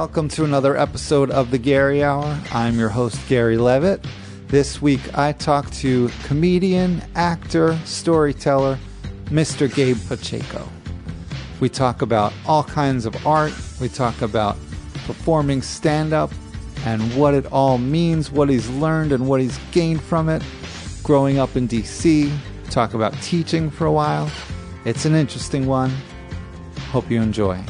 Welcome to another episode of the Gary Hour. I'm your host, Gary Levitt. This week I talk to comedian, actor, storyteller, Mr. Gabe Pacheco. We talk about all kinds of art, we talk about performing stand up and what it all means, what he's learned and what he's gained from it, growing up in DC, talk about teaching for a while. It's an interesting one. Hope you enjoy.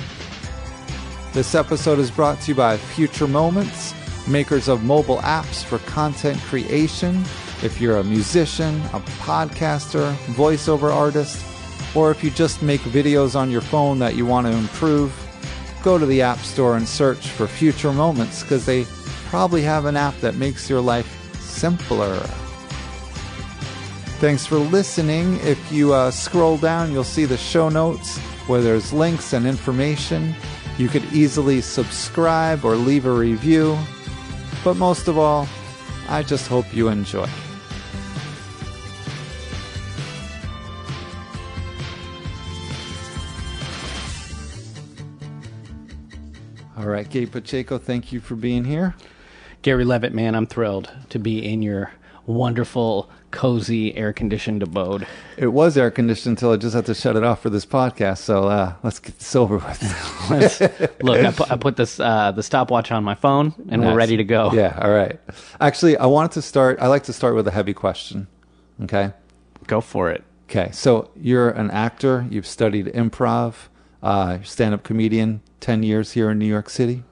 This episode is brought to you by Future Moments, makers of mobile apps for content creation. If you're a musician, a podcaster, voiceover artist, or if you just make videos on your phone that you want to improve, go to the App Store and search for Future Moments because they probably have an app that makes your life simpler. Thanks for listening. If you uh, scroll down, you'll see the show notes where there's links and information. You could easily subscribe or leave a review. But most of all, I just hope you enjoy. All right, Gabe Pacheco, thank you for being here. Gary Levitt, man, I'm thrilled to be in your wonderful, cozy, air conditioned abode. It was air conditioned until I just had to shut it off for this podcast. So uh, let's get this over with. Let's- Look, I put, I put this uh, the stopwatch on my phone, and we're ready to go. Yeah, all right. Actually, I wanted to start. I like to start with a heavy question. Okay. Go for it. Okay. So you're an actor. You've studied improv. Uh, stand-up comedian. Ten years here in New York City.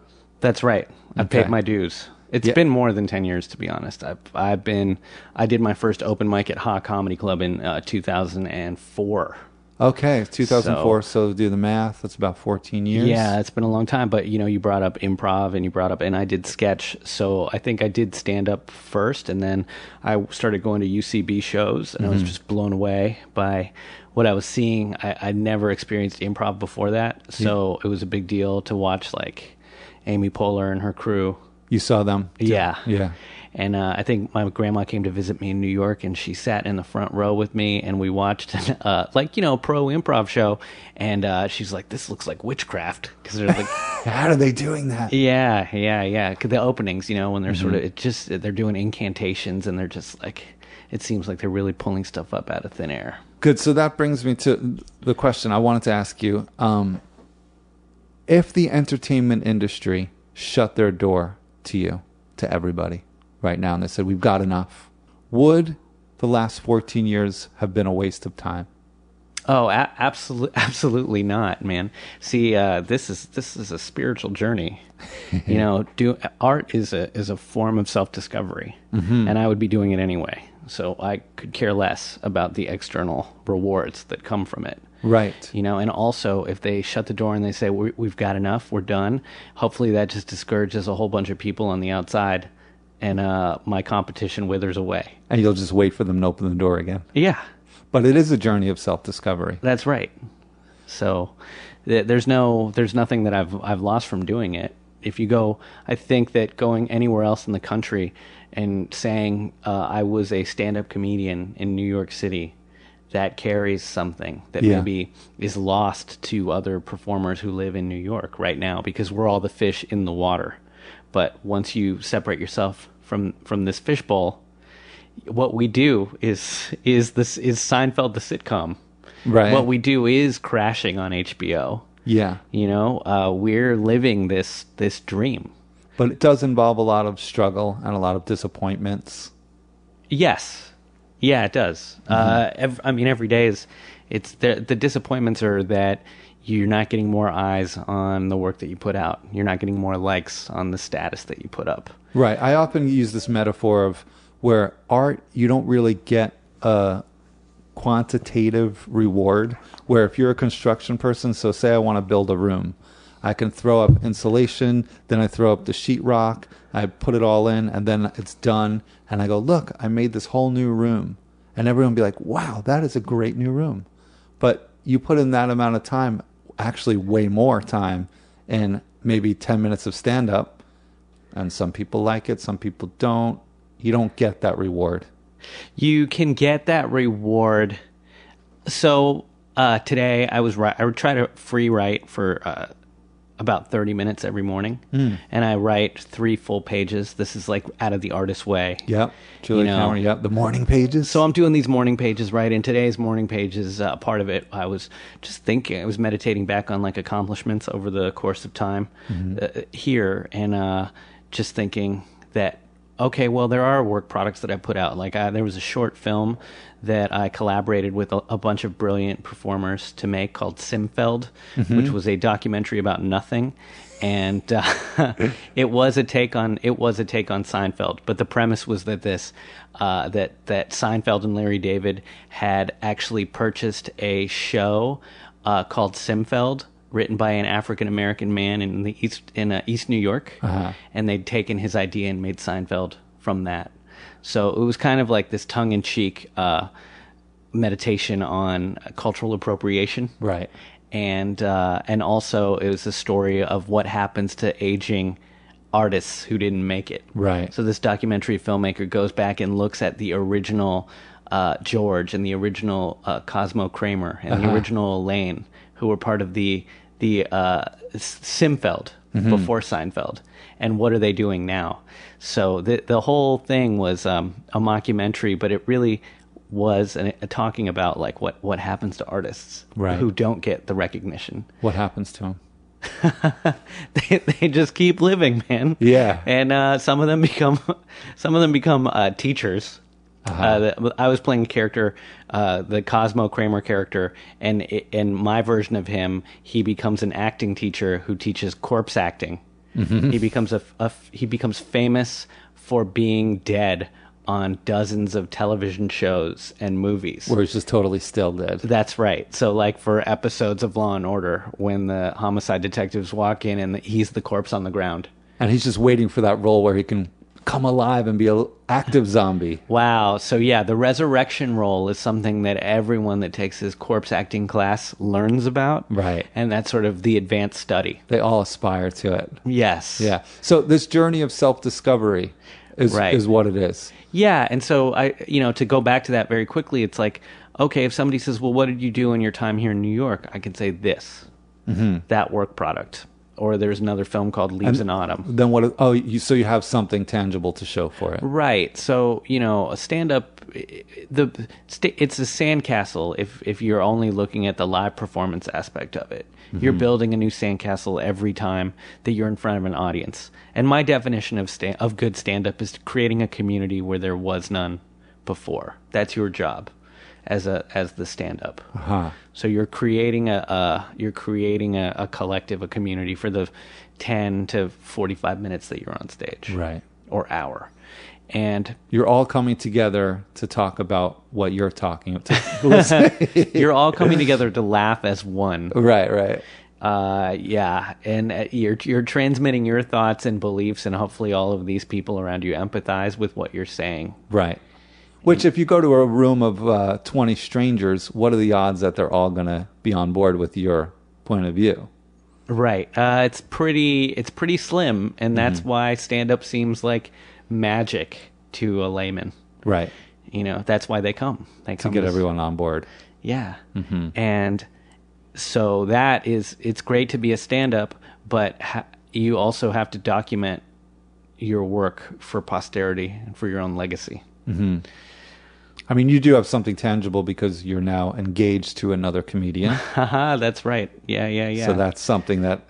That's right. I Okay. paid my dues. It's Yeah. been more than ten years, to be honest. I've I've been I did my first open mic at Ha Comedy Club in uh, 2004. Okay, 2004. So, do the math. That's about 14 years. Yeah, it's been a long time, but you know, you brought up improv and you brought up, and I did sketch. So I think I did stand up first, and then I started going to UCB shows, and I was just blown away by what I was seeing. I, I'd never experienced improv before that, so it was a big deal to watch like Amy Poehler and her crew. You saw them. Yeah, Yeah. And uh, I think my grandma came to visit me in New York, and she sat in the front row with me, and we watched, uh, like you know, a pro improv show. And uh, she's like, "This looks like witchcraft," because they're like, How are they doing that? yeah, yeah, yeah. 'Cause the openings, you know, when they're sort Mm-hmm. of, it just they're doing incantations, and they're just like, it seems like they're really pulling stuff up out of thin air. Good. So that brings me to the question I wanted to ask you. Um, if the entertainment industry shut their door to you, to everybody right now, and they said, we've got enough, would the last 14 years have been a waste of time? Oh, a- absolutely, absolutely not, man. See, uh, this is this is a spiritual journey. you know, do art is a is a form of self discovery, and I would be doing it anyway. So I could care less about the external rewards that come from it. Right. You know, and also if they shut the door and they say we we've got enough, we're done. Hopefully that just discourages a whole bunch of people on the outside, and uh, my competition withers away. And you'll just wait for them to open the door again. Yeah, But it is a journey of self discovery. That's right. So th- there's no there's nothing that I've I've lost from doing it. If you go, I think that going anywhere else in the country and saying uh, I was a stand-up comedian in New York City, that carries something that Yeah. maybe is lost to other performers who live in New York right now because we're all the fish in the water. But once you separate yourself from from this fishbowl, what we do is is this is Seinfeld the sitcom. Right. What we do is crashing on HBO. Yeah. You know, uh, we're living this this dream. But it does involve a lot of struggle and a lot of disappointments. Yes, yeah, it does. Uh, ev- I mean, every day is it's the the disappointments are that you're not getting more eyes on the work that you put out. You're not getting more likes on the status that you put up. Right. I often use this metaphor of where art, you don't really get a quantitative reward. Where if you're a construction person, so say I want to build a room, I can throw up insulation, then I throw up the sheetrock, I put it all in, and then it's done. And I go, look, I made this whole new room. And everyone be like, wow, that is a great new room. But you put in that amount of time, actually way more time, in maybe 10 minutes of stand up. And some people like it, some people don't. You don't get that reward. You can get that reward. So uh, today I was I would try to free write for uh, about 30 minutes every morning, and I write three full pages. This is like out of the artist way. Yep. Julie You know. Cameron. Yep. The morning pages. So I'm doing these morning pages, right? And today's morning pages, uh, part of it, I was just thinking, I was meditating back on like accomplishments over the course of time uh, here, and uh, just thinking that okay, well, there are work products that I put out. Like I, there was a short film that I collaborated with a, a bunch of brilliant performers to make called Simfeld, which was a documentary about nothing. And uh, it was a take on it was a take on Seinfeld, but the premise was that this uh, that that Seinfeld and Larry David had actually purchased a show uh, called Simfeld, written by an African American man in the east in uh, East New York, and they'd taken his idea and made Seinfeld from that. So it was kind of like this tongue in cheek uh, meditation on cultural appropriation, right. and uh, and also it was a story of what happens to aging artists who didn't make it. Right. So this documentary filmmaker goes back and looks at the original uh, George and the original uh, Cosmo Kramer and the Uh-huh. original Elaine, who were part of the the uh, Simfeld Mm-hmm. before Seinfeld, and what are they doing now? So the the whole thing was um, a mockumentary, but it really was an, a talking about like what what happens to artists Right. who don't get the recognition. What happens to them? they, they just keep living, man. Yeah. and uh, some of them become some of them become uh, teachers. Uh-huh. Uh, the, I was playing a character, uh, the Cosmo Kramer character, and in my version of him, he becomes an acting teacher who teaches corpse acting. Mm-hmm. He becomes a, a he becomes famous for being dead on dozens of television shows and movies. Where he's just totally still dead. That's right. So, like for episodes of Law and Order, when the homicide detectives walk in and he's the corpse on the ground. And he's just waiting for that role where he can come alive and be an active zombie. Wow. So, yeah, the resurrection role is something that everyone that takes this corpse acting class learns about. Right. And that's sort of the advanced study. They all aspire to it. Yes. Yeah. So this journey of self-discovery is Right. is what it is. Yeah, and so I, you know, to go back to that very quickly, it's like, okay, if somebody says, "Well, what did you do in your time here in New York?" I can say this, mm-hmm. that work product, or there's another film called Leaves in Autumn. Then what? Oh, you, so you have something tangible to show for it. Right. So you know, a stand-up, the it's a sandcastle. If if you're only looking at the live performance aspect of it, mm-hmm. you're building a new sandcastle every time that you're in front of an audience. And my definition of sta- of good stand-up is creating a community where there was none before. That's your job as a as the stand-up. Huh. So you're creating a, a you're creating a, a collective, a community for the ten to forty five minutes that you're on stage, Right. or hour, and You're all coming together to talk about what you're talking about. You're all coming together to laugh as one. right. Right. Uh, yeah, and uh, you're you're transmitting your thoughts and beliefs, and hopefully all of these people around you empathize with what you're saying. Right. Which, if you go to a room of uh, 20 strangers, what are the odds that they're all going to be on board with your point of view? Right. Uh, it's pretty. It's pretty slim, and that's why stand up seems like magic to a layman. Right. You know, that's why they come. They come To get to- everyone on board. Yeah. And so that is it's great to be a stand-up, but ha- you also have to document your work for posterity and for your own legacy. I mean, you do have something tangible because you're now engaged to another comedian. That's right. Yeah, yeah, yeah. So that's something that.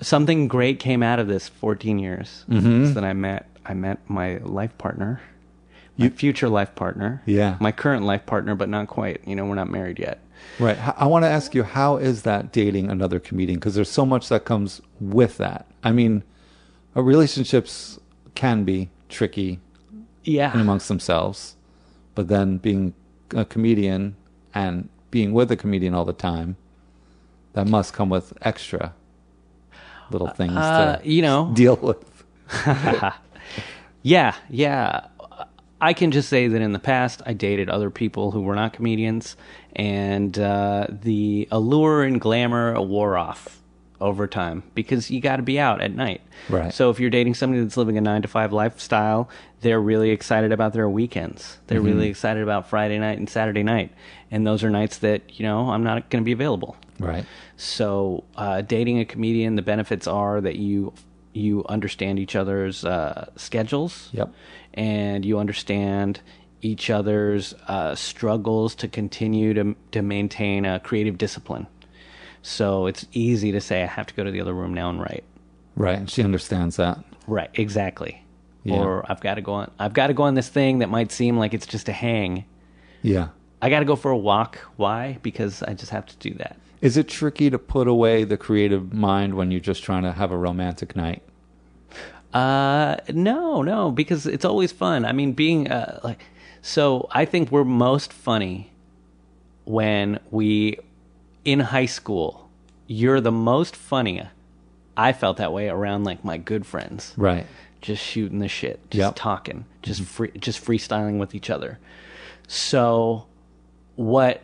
something great came out of this 14 years. Mm-hmm. Is that I met I met my life partner, my future life partner. Yeah. My current life partner, but not quite. You know, we're not married yet. Right. I want to ask you, how is that dating another comedian? Because there's so much that comes with that. I mean, relationships can be tricky Yeah. amongst themselves, but then being a comedian and being with a comedian all the time, that must come with extra little things Uh, to you know, deal with. Yeah, yeah. I can just say that in the past, I dated other people who were not comedians, and uh, the allure and glamour wore off overtime because you got to be out at night. Right. So if you're dating somebody that's living a nine to five lifestyle, they're really excited about their weekends. They're Mm-hmm. really excited about Friday night and Saturday night, and those are nights that you know I'm not going to be available. Right. So uh, dating a comedian, the benefits are that you you understand each other's uh, schedules. Yep. And you understand each other's uh, struggles to continue to to maintain a creative discipline. So it's easy to say I have to go to the other room now and write. Right. And she understands that. Right, exactly. Yeah. Or I've got to go on. I've got to go on this thing that might seem like it's just a hang. Yeah. I got to go for a walk. Why? Because I just have to do that. Is it tricky to put away the creative mind when you're just trying to have a romantic night? Uh, no, no, because it's always fun. I mean, being uh, like, so I think we're most funny when we in high school. You're the most funny. I felt that way around like my good friends, Right. just shooting the shit, just Yep. talking, just mm-hmm. free, just freestyling with each other. So, what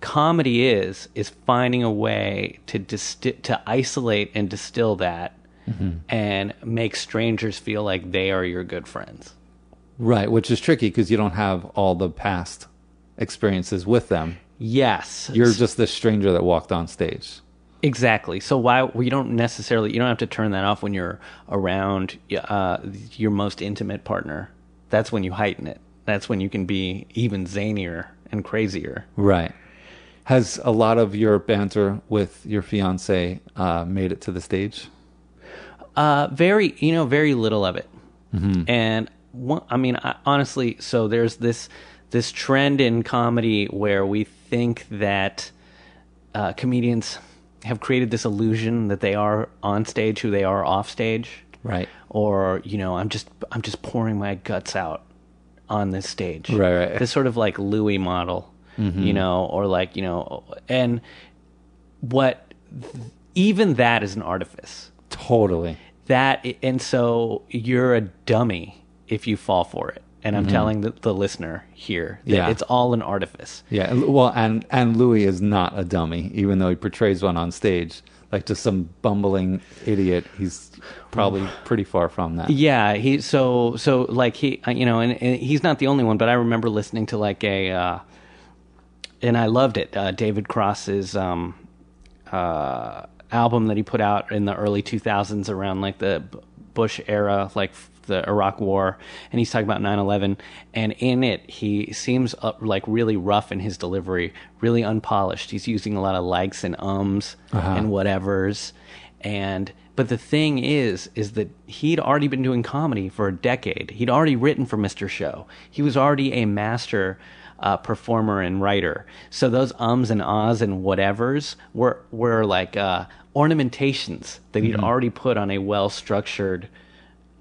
comedy is is finding a way to disti- to isolate and distill that mm-hmm. and make strangers feel like they are your good friends. Right. Which is tricky because you don't have all the past experiences with them. Yes, You're just this stranger that walked on stage. exactly. So why well, you don't necessarily you don't have to turn that off when you're around uh, your most intimate partner. That's when you heighten it. That's when you can be even zanier and crazier. Right. Has a lot of your banter with your fiance uh, made it to the stage? Uh, very, you know, very little of it. And one, I mean, I, honestly, so there's this this trend in comedy where we think that uh, comedians have created this illusion that they are on stage who they are off stage, Right. or you know, I'm just I'm just pouring my guts out on this stage, Right, right. This sort of like Louis model, you know, or like you know, and what even that is an artifice Totally. that and so you're a dummy if you fall for it and i'm telling the, the listener here that Mm-hmm. Yeah. it's all an artifice Yeah. Well, and and Louis is not a dummy, even though he portrays one on stage. Like just some bumbling idiot. He's probably pretty far from that. yeah he so so like he uh, you know and, and he's not the only one but i remember listening to like a uh and i loved it uh david cross's um uh album that he put out in the early 2000s around like the bush era like the iraq war and he's talking about 9-11 and in it he seems uh, like really rough in his delivery really unpolished. He's using a lot of likes and ums and whatevers and but the thing is is that he'd already been doing comedy for a decade. He'd already written for mr show. He was already a master uh, performer and writer. So those ums and ahs and whatevers were were like uh, ornamentations that he'd already put on a well structured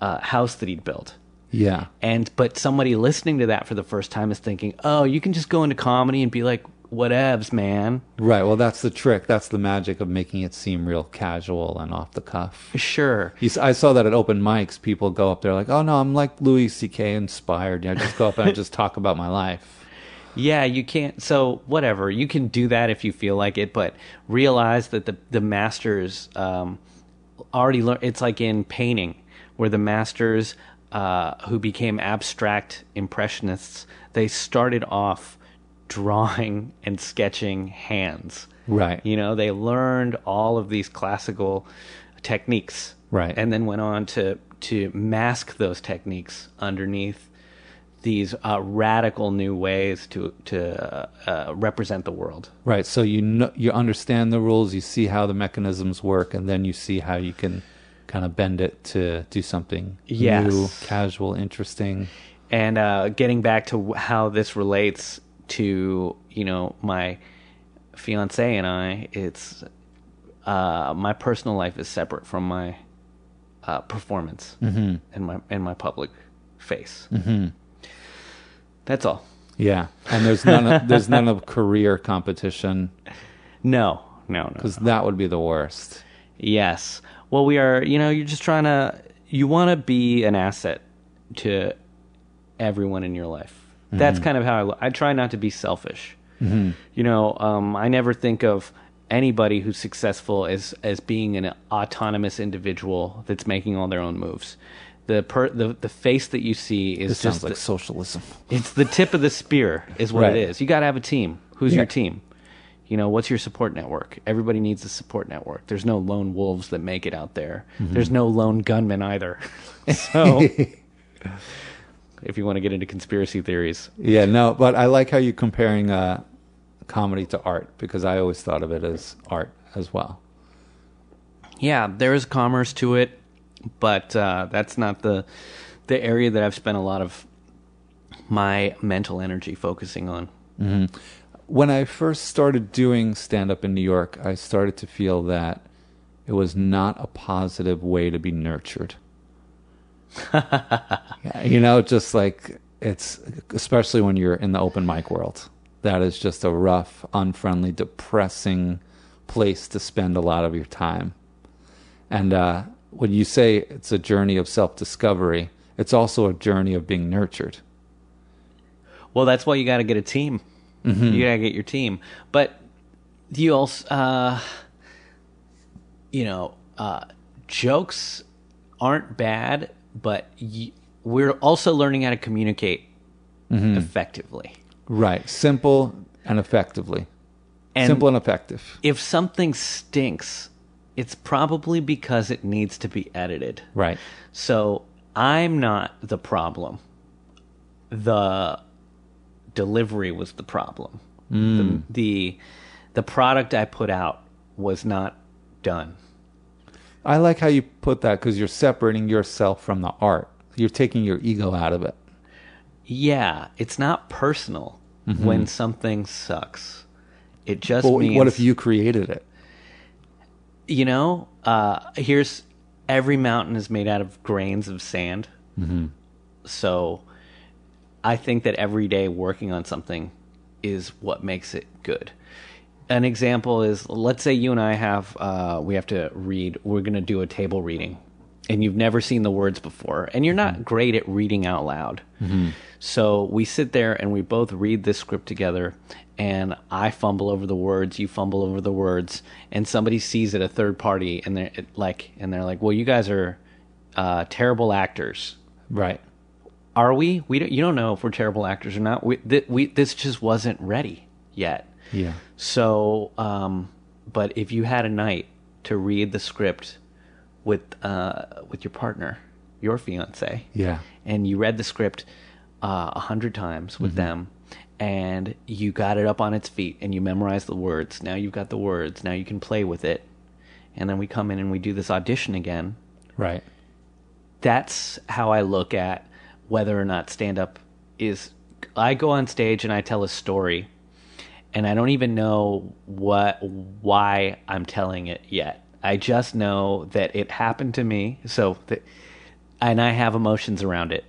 uh, house that he'd built Yeah. and but somebody listening to that for the first time is thinking oh you can just go into comedy and be like whatevs man Right. Well, that's the trick. That's the magic of making it seem real casual and off the cuff. sure You I saw that at open mics. People go up there like, "Oh no, I'm like Louis C.K. inspired. I just go up and I just talk about my life." Yeah, you can't. So whatever, you can do that if you feel like it, but realize that the the masters um, already learn. It's like in painting, where the masters uh, who became abstract impressionists, they started off drawing and sketching hands. Right. You know, they learned all of these classical techniques, Right. and then went on to to mask those techniques underneath these uh, radical new ways to to uh, uh, represent the world. Right. So you know, you understand the rules, you see how the mechanisms work, and then you see how you can kind of bend it to do something Yes. new, casual, interesting. And uh, getting back to how this relates to you know my fiance and I, it's uh, my personal life is separate from my uh, performance and my and my public face. Mm-hmm. That's all. Yeah. And there's none of, there's none of career competition No, no, no. because that would be the worst. Yes. Well, we are, you know, you're just trying to, you want to be an asset to everyone in your life. That's kind of how I. I try not to be selfish. You know, um, I never think of anybody who's successful as as being an autonomous individual that's making all their own moves. The per, the the face that you see is This just sounds like the- socialism. it's the tip of the spear is what Right. it is. You got to have a team. Who's Yeah. your team? You know, what's your support network? Everybody needs a support network. There's no lone wolves that make it out there. Mm-hmm. There's no lone gunmen either. so, if you want to get into conspiracy theories, Yeah, no, but I like how you're comparing uh, comedy to art because I always thought of it as art as well. yeah, there is commerce to it, but uh, that's not the the area that I've spent a lot of my mental energy focusing on. When I first started doing stand up in New York, I started to feel that it was not a positive way to be nurtured. You know, just like it's especially when you're in the open mic world. That is just a rough, unfriendly, depressing place to spend a lot of your time. And uh, when you say it's a journey of self discovery, it's also a journey of being nurtured. Well, that's why you got to get a team. You got to get your team. But you also, uh, you know, uh, jokes aren't bad, but y- we're also learning how to communicate effectively. Right. Simple and effectively. And Simple and effective. if something stinks, it's probably because it needs to be edited. Right. So I'm not the problem. The delivery was the problem. The, the the product I put out was not done. I like how you put that because you're separating yourself from the art. You're taking your ego out of it. Yeah, it's not personal when something sucks. It just But means what if you created it? you know, uh, here's every mountain is made out of grains of sand. Mm-hmm. So I think that every day working on something is what makes it good. An example is let's say you and I have, uh, we have to read, we're going to do a table reading, and you've never seen the words before, and you're not great at reading out loud. So we sit there and we both read this script together, and I fumble over the words, you fumble over the words, and somebody sees it, a third party, and they're like, and they're like, "Well, you guys are uh, terrible actors." Right. Are we? We don't, you don't know if we're terrible actors or not. We, th- we this just wasn't ready yet. Yeah. So, um, but if you had a night to read the script with uh, with your partner, your fiance, Yeah. and you read the script uh, a hundred times with them, and you got it up on its feet, and you memorized the words. Now you've got the words. Now you can play with it, and then we come in and we do this audition again. Right. That's how I look at whether or not stand up is. I go on stage and I tell a story, and I don't even know what why I'm telling it yet. I just know that it happened to me. So that, and I have emotions around it,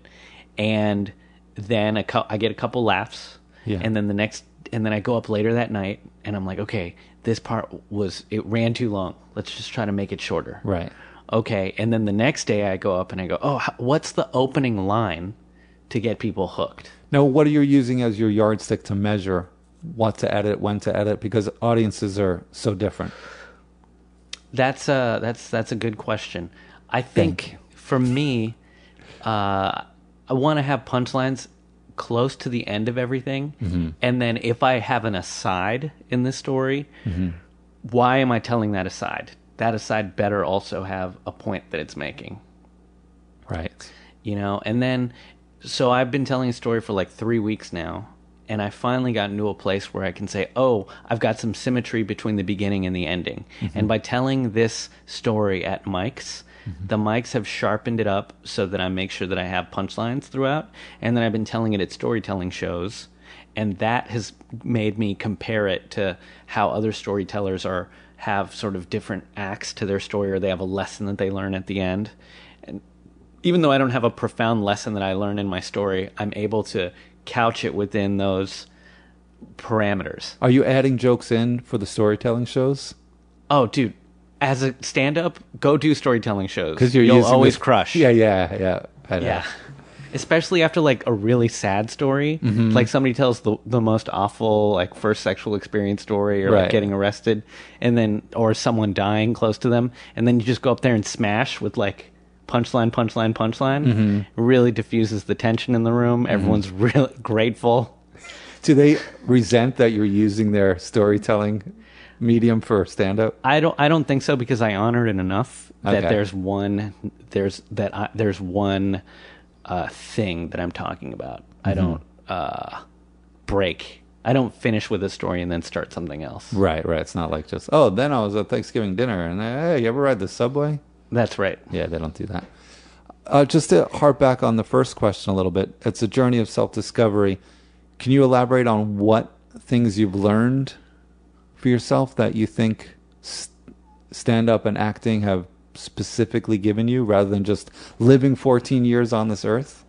and then a cou- I get a couple laughs, Yeah. and then the next, and then I go up later that night, and I'm like, okay, this part was it ran too long. Let's just try to make it shorter. Right. Okay, and then the next day I go up and I go, oh, what's the opening line to get people hooked? Now, what are you using as your yardstick to measure what to edit, when to edit? Because audiences are so different. That's a that's that's a good question. I think for me, uh, I want to have punchlines close to the end of everything, and then if I have an aside in the story, why am I telling that aside? That aside better also have a point that it's making. Right. you know and then so i've been telling a story for like three weeks now and i finally got into a place where i can say oh i've got some symmetry between the beginning and the ending mm-hmm. and by telling this story at mics mm-hmm. the mics have sharpened it up so that i make sure that i have punchlines throughout and then i've been telling it at storytelling shows and that has made me compare it to how other storytellers are have sort of different acts to their story or they have a lesson that they learn at the end and even though I don't have a profound lesson that I learn in my story, I'm able to couch it within those parameters. Are you adding jokes in for the storytelling shows? Oh, dude, as a stand-up, go do storytelling shows Because you're You'll always this- crush. Yeah, yeah, yeah. I know. yeah. Especially after like a really sad story, Mm-hmm. like somebody tells the the most awful like first sexual experience story or Right. like getting arrested, and then or someone dying close to them, and then you just go up there and smash with like punchline, punchline, punchline. Mm-hmm. Really diffuses the tension in the room. Everyone's really grateful. Do they resent that you're using their storytelling medium for stand up? I don't. I don't think so because I honored it enough that Okay. there's one. There's that. I, there's one uh, thing that I'm talking about. Mm-hmm. I don't uh, break. I don't finish with a story and then start something else. Right, right. It's not like just, oh, then I was at Thanksgiving dinner and hey, you ever ride the subway? That's right. Yeah, they don't do that. Uh, just to harp back on the first question a little bit, it's a journey of self discovery. Can you elaborate on what things you've learned for yourself that you think st- stand up and acting have specifically given you rather than just living 14 years on this earth?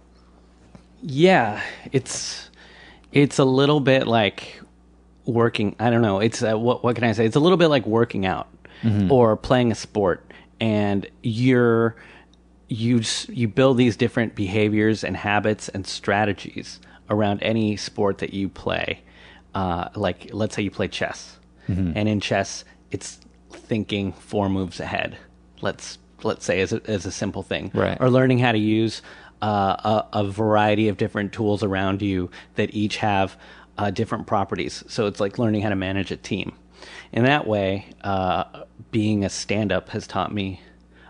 Yeah, it's it's a little bit like working. I don't know. It's uh, what what can I say? It's a little bit like working out or playing a sport, and you're you you build these different behaviors and habits and strategies around any sport that you play. Uh, like let's say you play chess, and in chess, it's thinking four moves ahead. Let's let's say as a, as a simple thing, Right. Or learning how to use uh, a, a variety of different tools around you that each have uh, different properties. So it's like learning how to manage a team. In that way, uh, being a stand up has taught me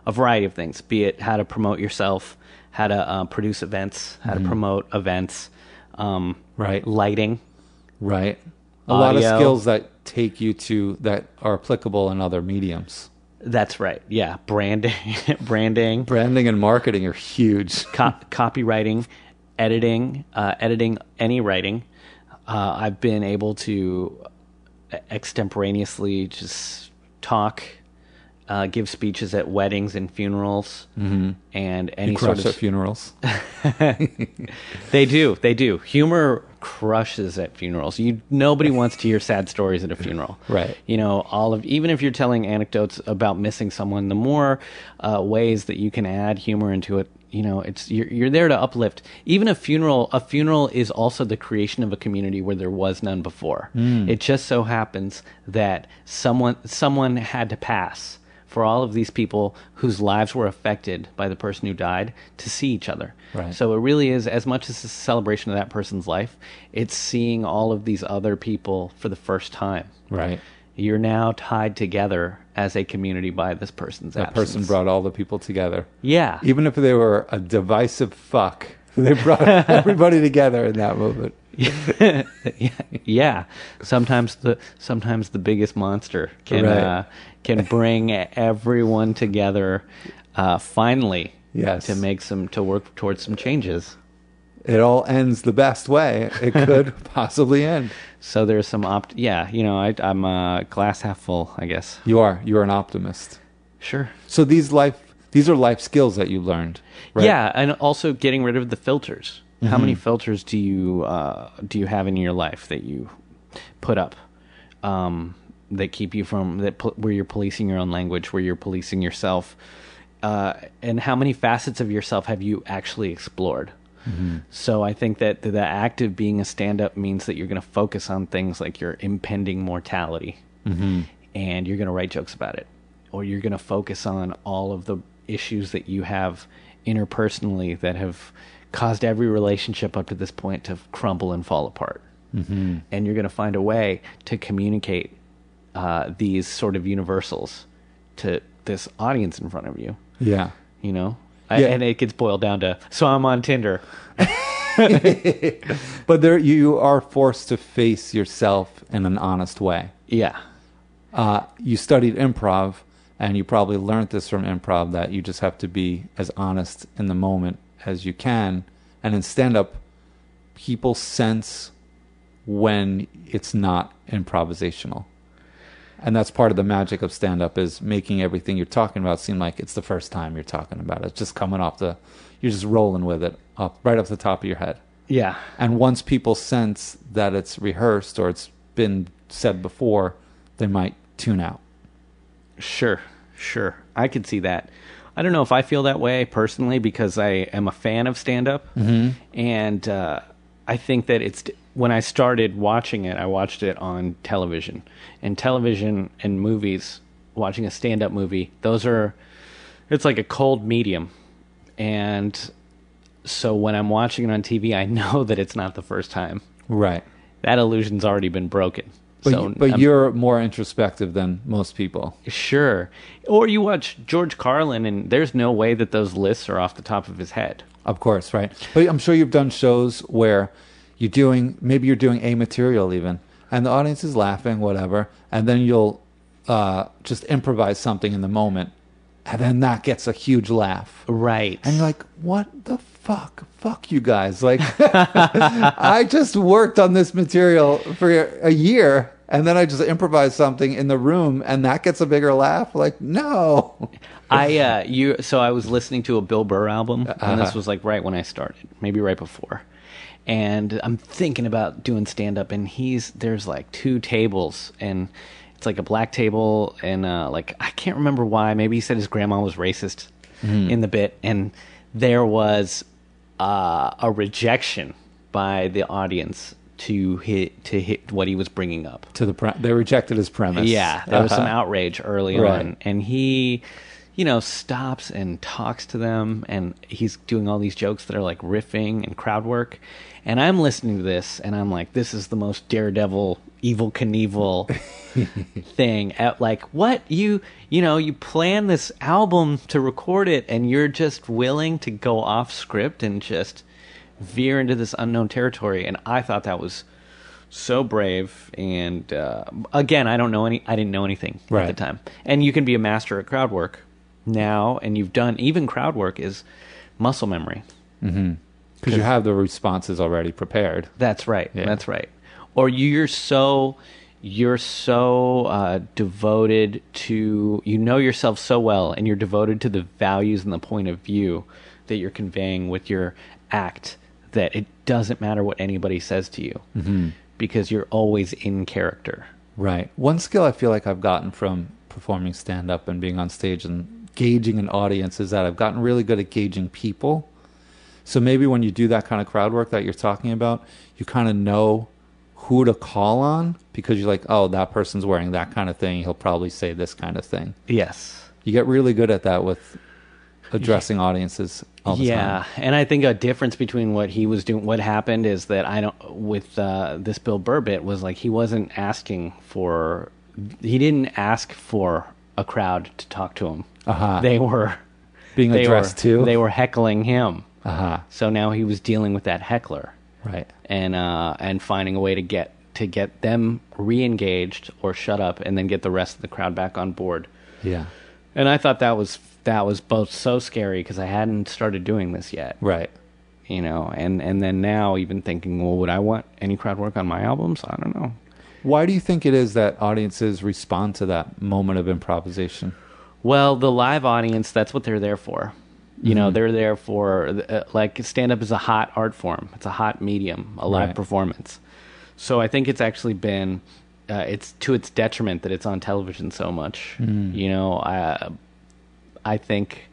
a variety of things be it how to promote yourself, how to uh, produce events, how to promote events, um, Right. lighting. Right. A lot of skills that take you to that are applicable in other mediums. That's right. Yeah. Branding, branding, Branding and marketing are huge. co- copywriting, editing, uh, editing any writing. Uh, I've been able to extemporaneously just talk, uh, give speeches at weddings and funerals, mm-hmm. and any sort of. at funerals. They do, they do. Humor crushes at funerals. You nobody wants to hear sad stories at a funeral, Right. You know, all of even if you're telling anecdotes about missing someone, the more uh, ways that you can add humor into it, you know, it's you're you're there to uplift. Even a funeral, a funeral is also the creation of a community where there was none before. It just so happens that someone someone had to pass for all of these people whose lives were affected by the person who died to see each other. Right. So it really is as much as a celebration of that person's life, it's seeing all of these other people for the first time. Right. You're now tied together as a community by this person's That absence. person brought all the people together. Yeah. Even if they were a divisive fuck, they brought everybody together in that moment. Yeah, yeah. Sometimes the sometimes the biggest monster can Right. uh, can bring everyone together. Uh, finally, Yes. to make some to work towards some changes. It all ends the best way it could possibly end. So there's some opt. Yeah, you know, I, I'm uh, glass half full, I guess. You are. You're an optimist. Sure. So these life these are life skills that you learned. Right? Yeah, and also getting rid of the filters. How Mm-hmm. many filters do you uh, do you have in your life that you put up um, that keep you from that pol- where you're policing your own language, where you're policing yourself, uh, and how many facets of yourself have you actually explored? Mm-hmm. So I think that the, the act of being a stand-up means that you're going to focus on things like your impending mortality, Mm-hmm. and you're going to write jokes about it, or you're going to focus on all of the issues that you have interpersonally that have caused every relationship up to this point to crumble and fall apart. Mm-hmm. And you're going to find a way to communicate uh, these sort of universals to this audience in front of you. Yeah. You know, I, Yeah. and it gets boiled down to so I'm on Tinder. But there you are forced to face yourself in an honest way. Yeah, uh, you studied improv and you probably learned this from improv that you just have to be as honest in the moment as you can and in stand up people sense when it's not improvisational and that's part of the magic of stand up is making everything you're talking about seem like it's the first time you're talking about it it's just coming off the you're just rolling with it up right off the top of your head yeah, and once people sense that it's rehearsed or it's been said before, they might tune out. Sure, sure. I could see that. I don't know if I feel that way personally because I am a fan of stand up, mm-hmm. and uh, I think that it's when I started watching it, I watched it on television, and television and movies. Watching a stand up movie, those are it's like a cold medium, and so when I'm watching it on TV, I know that it's not the first time. Right. That illusion's already been broken. But, so you- but I'm- you're more introspective than most people. Sure. Or you watch George Carlin, and there's no way that those lists are off the top of his head. Of course, right? But I'm sure you've done shows where you're doing maybe you're doing a material even, and the audience is laughing, whatever, and then you'll uh, just improvise something in the moment, and then that gets a huge laugh, Right. and you're like, "What the fuck? Fuck you guys!" Like, I just worked on this material for a year. And then I just improvise something in the room, and that gets a bigger laugh. Like, no, I uh you so I was listening to a Bill Burr album and this Uh-huh. was like right when I started, maybe right before. And I'm thinking about doing stand up and he's there's like two tables and it's like a black table and uh like I can't remember why, maybe he said his grandma was racist in the bit and there was uh a rejection by the audience to hit to hit what he was bringing up. to the pre- they rejected his premise. Yeah, there was some Uh-huh. outrage early Right. on, and he, you know, stops and talks to them, and he's doing all these jokes that are like riffing and crowd work, and I'm listening to this, and I'm like, this is the most daredevil, Evel Knievel thing. At like, what you, you know, you plan this album to record it, and you're just willing to go off script and just veer into this unknown territory, and I thought that was so brave and uh, again i don't know any i didn't know anything at the time. And you can be a master at crowd work now and you've done even crowd work is muscle memory. Because you have the responses already prepared. that's right. Yeah. that's right. Or you're so you're so uh, devoted to you know yourself so well and you're devoted to the values and the point of view that you're conveying with your act that it doesn't matter what anybody says to you Mm-hmm. because you're always in character Right. One skill I feel like I've gotten from performing stand up and being on stage and gauging an audience is that I've gotten really good at gauging people. So maybe when you do that kind of crowd work that you're talking about, you kind of know who to call on because you're like, oh, that person's wearing that kind of thing. He'll probably say this kind of thing. yes You get really good at that with addressing audiences all the yeah, time. and I think a difference between what he was doing, what happened is that I don't with uh, this Bill Burr bit was like he wasn't asking for, he didn't ask for a crowd to talk to him. Uh-huh. They were Being they addressed were, too. They were heckling him, Uh-huh. so now he was dealing with that heckler Right. and uh, and finding a way to get to get them re-engaged or shut up, and then get the rest of the crowd back on board. Yeah. And I thought that was that was both so scary because I hadn't started doing this yet. Right. you know and and then now even thinking well would i want any crowd work on my albums? I don't know. Why do you think it is that audiences respond to that moment of improvisation? well the live audience that's what they're there for. You know they're there for uh, like stand up is a hot art form. It's a hot medium a live Right. performance. So i think it's actually been uh, it's to its detriment that it's on television so much you know i i think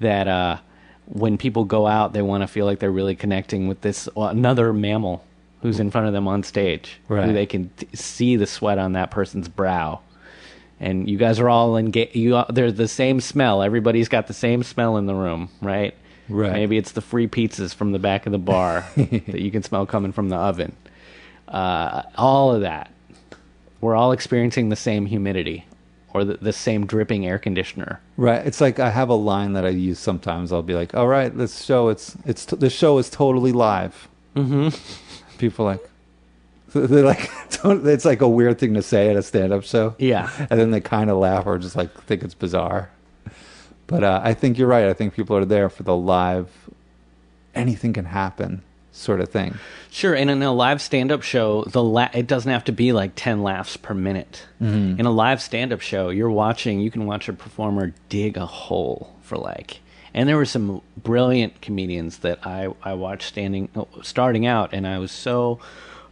that uh when people go out they want to feel like they're really connecting with this well, another mammal who's in front of them on stage Right. who they can t- see the sweat on that person's brow and you guys are all engaged. You there's the same smell. Everybody's got the same smell in the room, right? Right. Maybe it's the free pizzas from the back of the bar that you can smell coming from the oven. Uh, all of that. We're all experiencing the same humidity or the, the same dripping air conditioner. Right. It's like I have a line that I use sometimes. I'll be like, "All right, this show it's it's the show is totally live." Mm-hmm. People like they're like don't, it's like a weird thing to say at a stand-up show. Yeah. And then they kind of laugh or just like think it's bizarre. But uh, I think you're right. I think people are there for the live anything can happen sort of thing. Sure, and in a live stand-up show, the la- it doesn't have to be like ten laughs per minute. Mm-hmm. In a live stand-up show, you're watching. You can watch a performer dig a hole for like. And there were some brilliant comedians that I I watched standing starting out, and I was so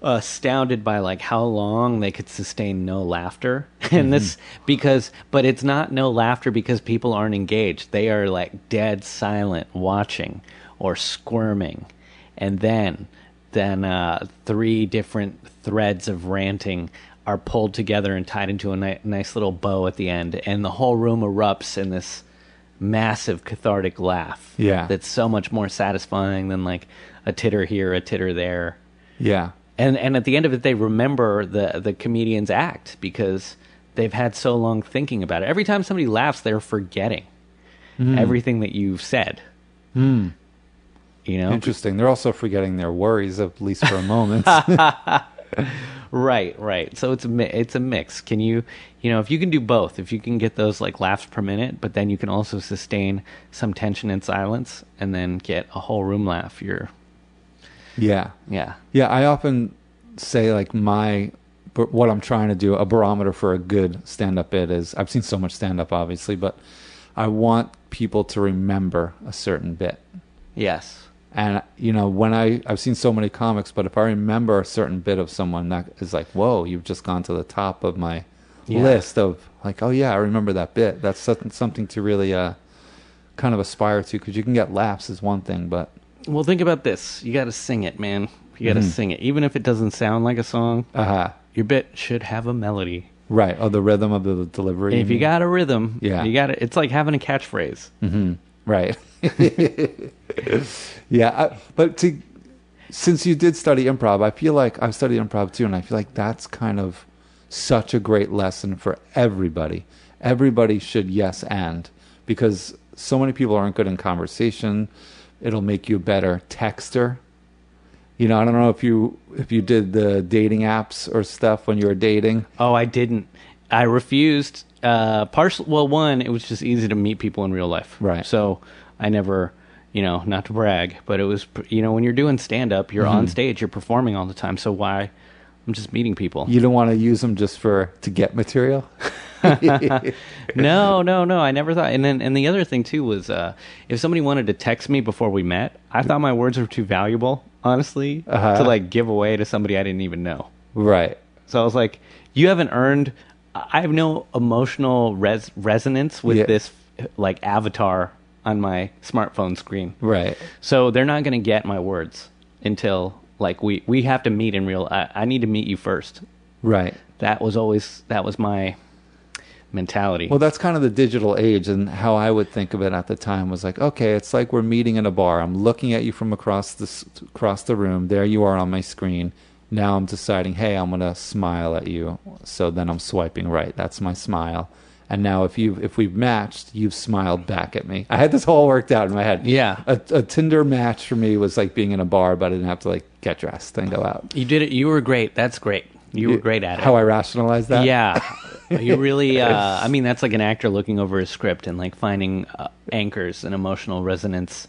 astounded by like how long they could sustain no laughter and this mm-hmm. because but it's not no laughter because people aren't engaged they are like dead silent watching or squirming and then then uh, three different threads of ranting are pulled together and tied into a ni- nice little bow at the end. And the whole room erupts in this massive cathartic laugh Yeah. that's so much more satisfying than like a titter here a titter there. Yeah. and and at the end of it they remember the the comedian's act because they've had so long thinking about it. Every time somebody laughs they're forgetting everything that you've said you know Interesting. They're also forgetting their worries, at least for a moment. right right so it's a mi- it's a mix can you you know if you can do both if you can get those like laughs per minute but then you can also sustain some tension and silence and then get a whole room laugh you're yeah. yeah Yeah, I often say like my but what I'm trying to do a barometer for a good stand-up bit is I've seen so much stand-up obviously, but I want people to remember a certain bit. yes And you know, when I I've seen so many comics, but if I remember a certain bit of someone, that is like, whoa, you've just gone to the top of my Yeah. list of like, oh yeah, I remember that bit. That's something to really uh kind of aspire to because you can get laughs is one thing, but well think about this you got to sing it man you got to sing it even if it doesn't sound like a song uh huh, your bit should have a melody right? Oh, the rhythm of the delivery. if you mean? got a rhythm Yeah. you got it it's like having a catchphrase Right. yeah, I, but to since you did study improv, I feel like I've studied improv too, and I feel like that's kind of such a great lesson for everybody. Everybody should yes and because so many people aren't good in conversation. It'll make you a better texter. You know, I don't know if you if you did the dating apps or stuff when you were dating. Oh, I didn't. I refused. Uh, partial. Well, one, it was just easy to meet people in real life. Right. So I never, you know, not to brag, but it was, you know, when you're doing stand up, you're Mm-hmm. on stage, you're performing all the time. So why? I'm just meeting people. You don't want to use them just for to get material. no, no, no. I never thought. And then, and the other thing too was, uh, if somebody wanted to text me before we met, I thought my words were too valuable, honestly, Uh-huh. to like give away to somebody I didn't even know. Right. So I was like, you haven't earned. I have no emotional res- resonance with Yeah. this like avatar on my smartphone screen. Right. So they're not going to get my words until like we we have to meet in real. I, I need to meet you first. Right. That was always that was my mentality. Well, that's kind of the digital age, and how I would think of it at the time was like, okay, it's like we're meeting in a bar. I'm looking at you from across the across the room. There you are on my screen. Now I'm deciding, hey, I'm gonna smile at you. So then I'm swiping right. That's my smile. And now if you if we've matched, you've smiled back at me. I had this all worked out in my head. Yeah. A, a Tinder match for me was like being in a bar, but I didn't have to like get dressed and go out. you did it. You were great. That's great. You were great at it. How I rationalized that? Yeah. You really, uh, I mean, that's like an actor looking over a script and like finding uh, anchors and emotional resonance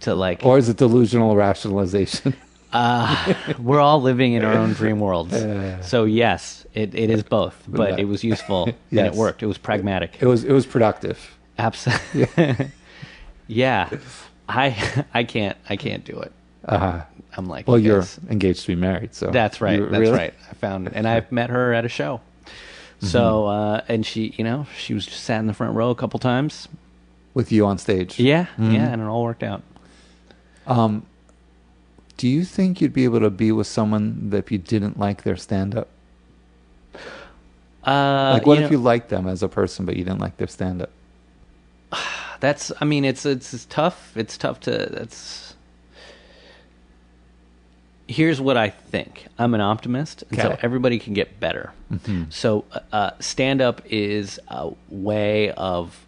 to like, Or is it delusional rationalization? uh, we're all living in our own dream worlds. Yeah. So, yes, it, it is both, but it was useful and it worked. It was pragmatic. it was it was productive. Absolutely. yeah. I, I can't, I can't do it. Uh huh. I'm like, Well, you you're engaged to be married, so That's right. You- That's really? right. I found, and I've met her at a show. So, uh, and she, you know, she was just sat in the front row a couple times. with you on stage. Yeah, Mm-hmm. yeah, and it all worked out. Um, do you think you'd be able to be with someone that if you didn't like their stand up? Uh, Like, what you if know, you liked them as a person, but you didn't like their stand up? That's. I mean, it's, it's it's tough. It's tough to. That's. Here's what I think. I'm an optimist, and so everybody can get better. Mm-hmm. So, uh, uh, stand up is a way of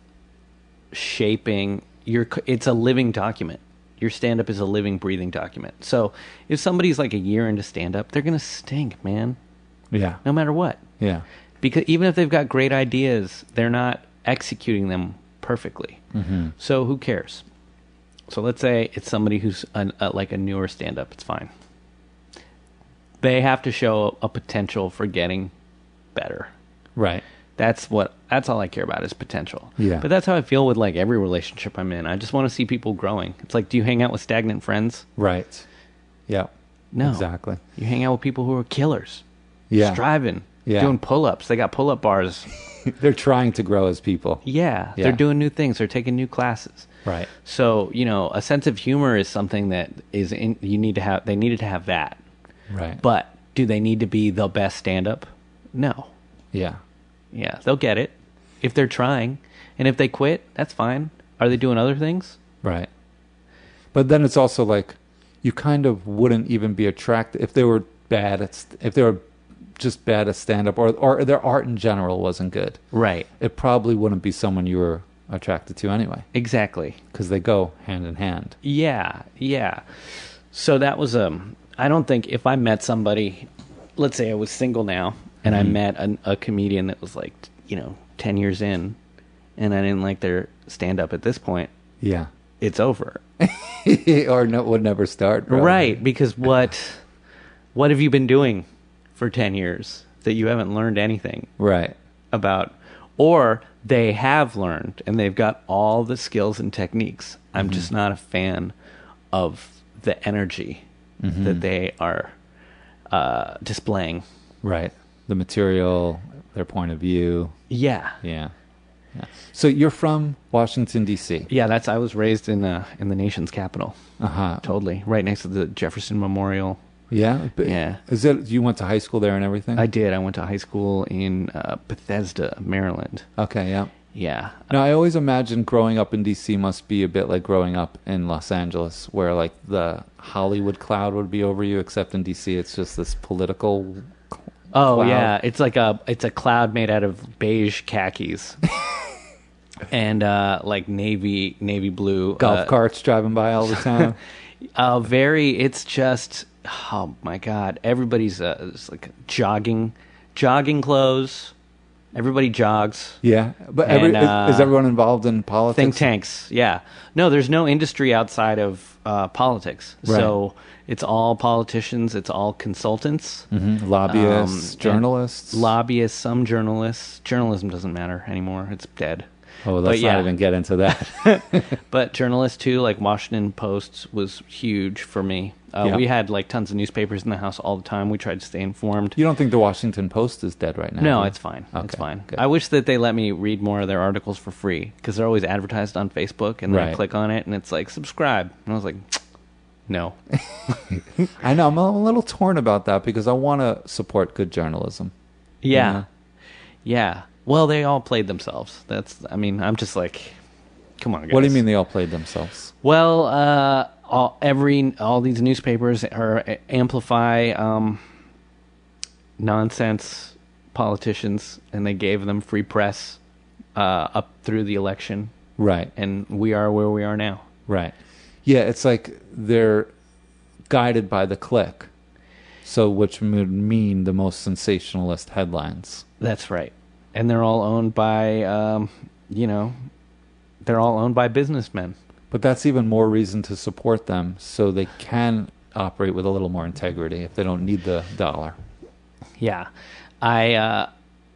shaping your. It's a living document. Your stand up is a living, breathing document. So, if somebody's like a year into stand up, they're gonna stink, man. Yeah. No matter what. Yeah. because even if they've got great ideas, they're not executing them perfectly. Mm-hmm. So who cares? So let's say it's somebody who's an, a, like a newer stand-up. It's fine. They have to show a potential for getting better. Right. That's what. That's all I care about is potential. Yeah. But that's how I feel with like every relationship I'm in. I just want to see people growing. It's like, do you hang out with stagnant friends? Right. Yeah. No. exactly. You hang out with people who are killers. Yeah, Striving. Yeah. Doing pull ups. They got pull up bars. they're trying to grow as people. Yeah, Yeah. They're doing new things. They're taking new classes. Right. So, you know, a sense of humor is something that is in, you need to have they needed to have that. Right. But do they need to be the best stand up? No. yeah, Yeah, they'll get it if they're trying. And if they quit, that's fine. Are they doing other things? right. But then it's also like you kind of wouldn't even be attracted if they were bad at st- if they were just bad at stand up or or their art in general wasn't good. Right. It probably wouldn't be someone you were attracted to anyway Exactly. because they go hand in hand. Yeah, yeah. So that was um I don't think if I met somebody let's say I was single now and I mm-hmm. met an, a comedian that was like, you know, 10 years in and I didn't like their stand up at this point, Yeah. it's over. or no, would never start. probably. Right, because what what have you been doing for 10 years that you haven't learned anything Right. about or they have learned and they've got all the skills and techniques. I'm mm-hmm. just not a fan of the energy mm-hmm. that they are uh, displaying. Right. The material, their point of view. Yeah. Yeah. yeah. So you're from Washington D.C. Yeah, that's I was raised in the in the nation's capital. Uh huh. Totally. Right next to the Jefferson Memorial. Yeah. Yeah. Is it? You went to high school there and everything? I did. I went to high school in uh, Bethesda, Maryland. Okay. Yeah. Yeah. Now I always imagine growing up in D.C. must be a bit like growing up in Los Angeles, where like the Hollywood cloud would be over you, except in D.C. it's just this political. Oh yeah, it's like a it's a cloud made out of beige khakis. and uh like navy navy blue Golf uh, carts driving by all the time. uh very it's just oh my god. Everybody's uh it's like jogging jogging clothes. Everybody jogs. Yeah, but every, And, uh, is, is everyone involved in politics? think tanks. Yeah. No there's no industry outside of uh politics. Right. so it's all politicians it's all consultants Mhm. Lobbyists, Um, journalists. lobbyists some journalists journalism doesn't matter anymore it's dead oh, let's but yeah. not even get into that. but journalists too like washington post was huge for me uh, Yeah. we had like tons of newspapers in the house all the time we tried to stay informed you don't think the Washington Post is dead right now? no you? it's fine it's fine good. i wish that they let me read more of their articles for free because they're always advertised on facebook and then i click on it and it's like subscribe and i was like no I know. I'm a little torn about that because I want to support good journalism. yeah Yeah. yeah well they all played themselves that's i mean i'm just like come on guys What do you mean they all played themselves? Well, uh, all every all these newspapers are amplify um, nonsense politicians, and they gave them free press uh, up through the election, Right. and we are where we are now. Right. Yeah, it's like they're guided by the click. So, which would mean the most sensationalist headlines. That's right, and they're all owned by, um, you know, they're all owned by businessmen. But that's even more reason to support them so they can operate with a little more integrity if they don't need the dollar. Yeah, I. Uh,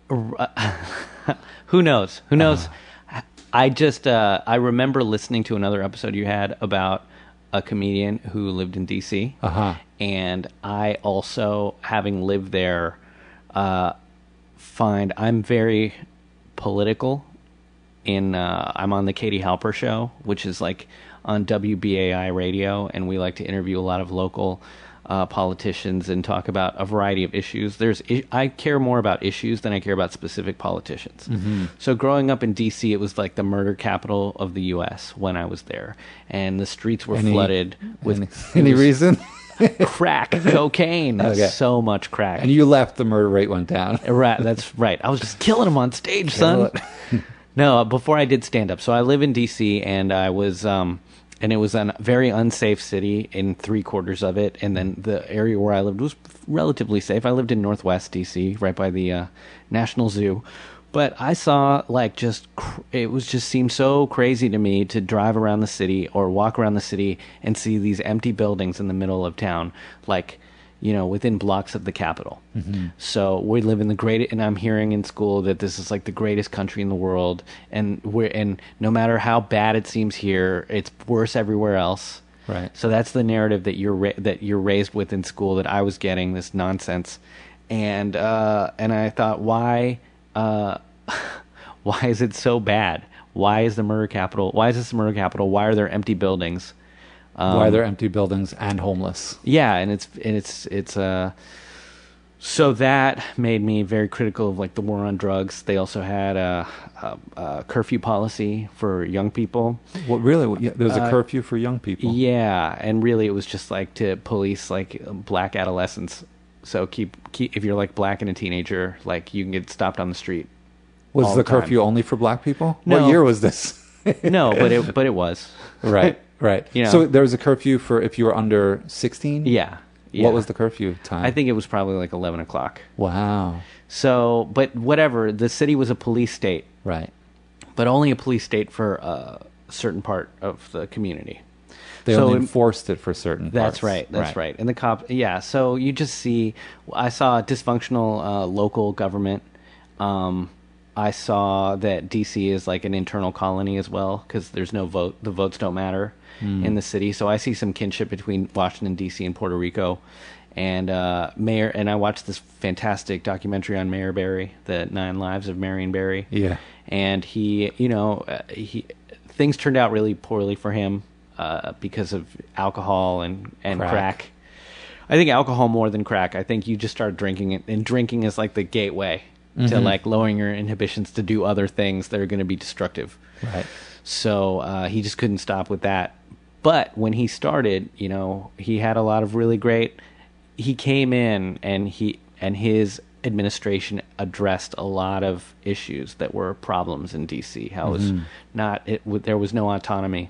who knows? Who knows? I just uh, I remember listening to another episode you had about a comedian who lived in D.C. Uh huh. and I also, having lived there, uh, find I'm very political. In uh, I'm on the Katie Halper show, which is like on WBAI radio, and we like to interview a lot of local uh, politicians and talk about a variety of issues. There's I- care more about issues than I care about specific politicians. So growing up in D.C., it was like the murder capital of the U.S. when I was there, and the streets were Any- flooded with Any, any reason? crack, cocaine, Okay. so much crack. and you left, the murder rate went down. Right, that's right. I was just killing them on stage, son. no, before I did stand up. So I live in DC and I was um and it was a very unsafe city in three quarters of it and then the area where I lived was relatively safe. I lived in Northwest DC, right by the uh, National Zoo. But I saw like just cr- it was just seemed so crazy to me to drive around the city or walk around the city and see these empty buildings in the middle of town like you know, within blocks of the capital. So we live in the great, and I'm hearing in school that this is like the greatest country in the world, and we're and no matter how bad it seems here, it's worse everywhere else. Right. So that's the narrative that you're ra- that you're raised with in school that I was getting this nonsense, and uh, and I thought why uh, why is it so bad? Why is the murder capital? Why is this the murder capital? Why are there empty buildings? Um, Why are there empty buildings and homeless? Yeah, and it's and it's it's uh so that made me very critical of like the war on drugs. They also had a, a, a curfew policy for young people. What really? yeah, There's a Uh, curfew for young people. Yeah, and really it was just like to police like black adolescents. So keep keep if you're like black and a teenager, like you can get stopped on the street. Was the the curfew only for black people? No. What year was this? No, but it but it was. right, right. You know. So there was a curfew for if you were under 16? Yeah. yeah. What was the curfew time? I think it was probably like eleven o'clock. Wow. So, but whatever. The city was a police state. Right. but only a police state for a certain part of the community. They So only enforced it for certain That's parts. right. That's right. And the cop, yeah. So you just see, I saw a dysfunctional uh, local government. Um, I saw that DC is like an internal colony as well because there's no vote. The votes don't matter in the city. So I see some kinship between Washington D.C. and Puerto Rico. And uh, Mayor, and I watched this fantastic documentary on Mayor Barry, the Nine Lives of Marion Barry Yeah. and he, you know, uh, he things turned out really poorly for him uh, because of alcohol and and Crack. crack. I think alcohol more than crack. I think you just start drinking it, and drinking is like the gateway to like lowering your inhibitions to do other things that are going to be destructive. Right. So uh, he just couldn't stop with that. But when he started, you know, he had a lot of really great. He came in and he and his administration addressed a lot of issues that were problems in DC. How it was not it, w- there was no autonomy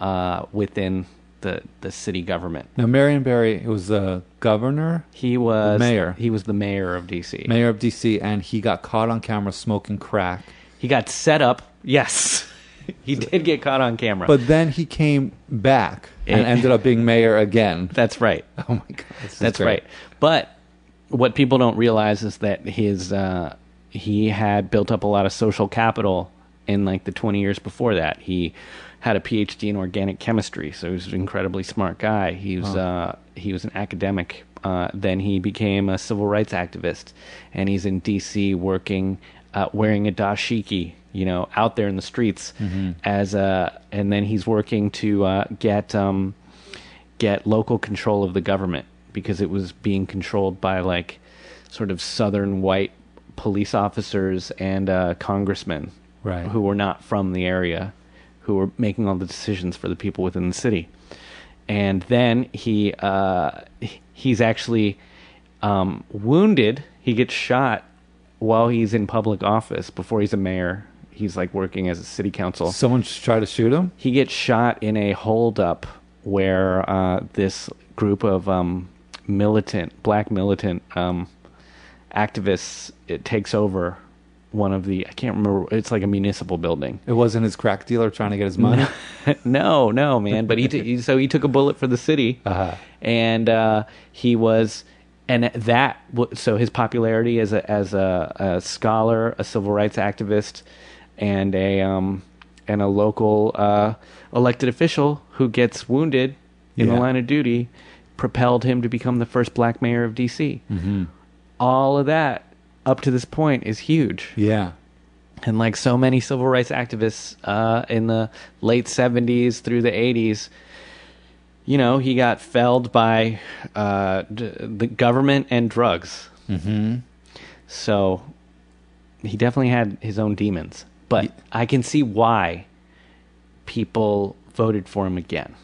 uh, within the the city government. Now, Marion Barry was the governor, He was mayor. He was the mayor of DC. mayor of D.C., and he got caught on camera smoking crack. He got set up. Yes, he did get caught on camera. But then he came back and ended up being mayor again. that's right. Oh my god, this is That's great. right. But what people don't realize is that his uh, he had built up a lot of social capital in like the 20 years before that. He had a PhD in organic chemistry, so he was an incredibly smart guy. He was uh, he was an academic. Uh, then he became a civil rights activist, and he's in D.C. working, uh, wearing a dashiki, you know, out there in the streets as a. And then he's working to uh, get. Um, get local control of the government because it was being controlled by like sort of southern white police officers and uh, congressmen Right. who were not from the area who were making all the decisions for the people within the city and then he uh, he's actually um, wounded he gets shot while he's in public office before he's a mayor he's like working as a city council Someone tried to shoot him. he gets shot in a holdup where uh, this group of um, militant, black militant um, activists, it takes over one of the. I can't remember. It's like a municipal building. It wasn't his crack dealer trying to get his money. no, no, man. But he, t- so he took a bullet for the city, Uh-huh. and uh, he was, and that so his popularity as a as a, a scholar, a civil rights activist, and a um and a local uh, elected official who gets wounded in Yeah. the line of duty, propelled him to become the first black mayor of D.C. Mm-hmm. All of that up to this point is huge Yeah. and like so many civil rights activists uh, in the late 70s through the 80s you know he got felled by uh, d- the government and drugs mm-hmm. so he definitely had his own demons but Ye- i can see why people voted for him again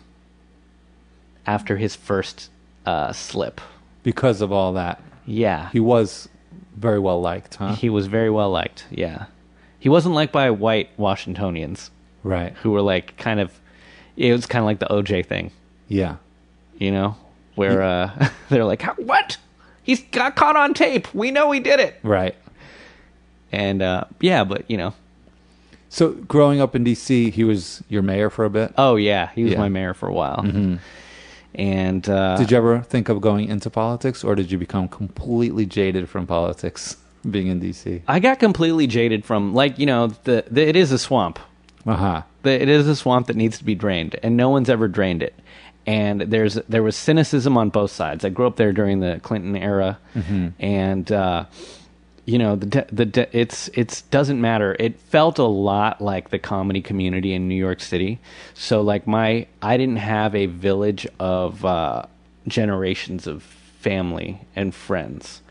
after his first uh, slip Because of all that, yeah he was very well liked, huh? he was very well liked yeah he wasn't liked by white washingtonians right. who were like kind of it was kind of like the OJ thing, Yeah. you know, where uh they're like, "What? He's got caught on tape. We know he did it." Right. And uh yeah, but you know, So growing up in D.C., he was your mayor for a bit. oh yeah, he was Yeah. Mm-hmm. my mayor for a while. And uh Did you ever think of going into politics, or did you become completely jaded from politics being in D.C.? I got completely jaded from like, you know, the, the it is a swamp. Uh huh. The, it is a swamp that needs to be drained, and no one's ever drained it. and there's there was cynicism on both sides. I grew up there during the Clinton era, and uh, you know the de- the de- it's it's doesn't matter. It felt a lot like the comedy community in New York City. So like my I didn't have a village of uh, generations of family and friends.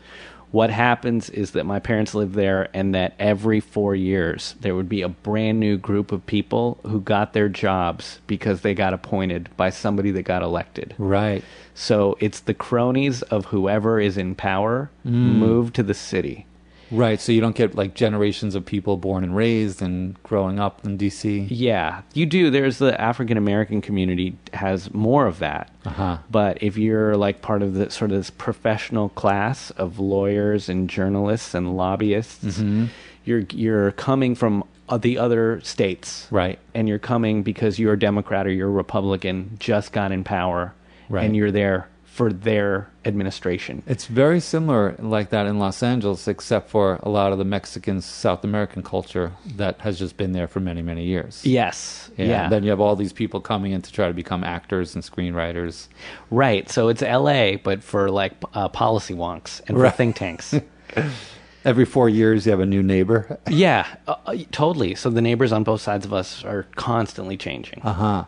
What happens is that my parents lived there, and that every four years there would be a brand new group of people who got their jobs because they got appointed by somebody that got elected. Right. So it's the cronies of whoever is in power move to the city. Right. So you don't get like generations of people born and raised and growing up in DC. Yeah, you do. There's the African American community has more of that. Uh-huh. But if you're like part of the sort of this professional class of lawyers and journalists and lobbyists, Mm-hmm. you're you're coming from uh, the other states. Right. And you're coming because you're a Democrat or you're a Republican, just got in power, Right. and you're there for their administration. It's very similar like that in Los Angeles, except for a lot of the Mexican South American culture that has just been there for many, many years. Yes. Yeah. yeah. Then you have all these people coming in to try to become actors and screenwriters. Right. So it's LA, but for like uh, policy wonks and for Right. think tanks. Every four years, you have a new neighbor. yeah, uh, uh, totally. So the neighbors on both sides of us are constantly changing. Uh huh.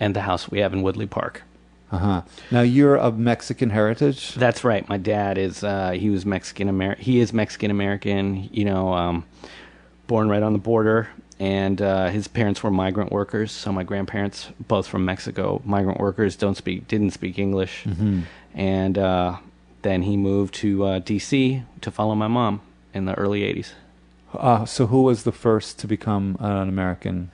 And the house we have in Woodley Park. Uh huh. Now you're of Mexican heritage. That's right. My dad is, uh, he was Mexican American. He is Mexican American, you know, um, born right on the border. And uh, his parents were migrant workers. So my grandparents, both from Mexico, migrant workers, don't speak, didn't speak English. And uh, then he moved to uh, D.C. to follow my mom in the early 80s. Uh, so who was the first to become an American?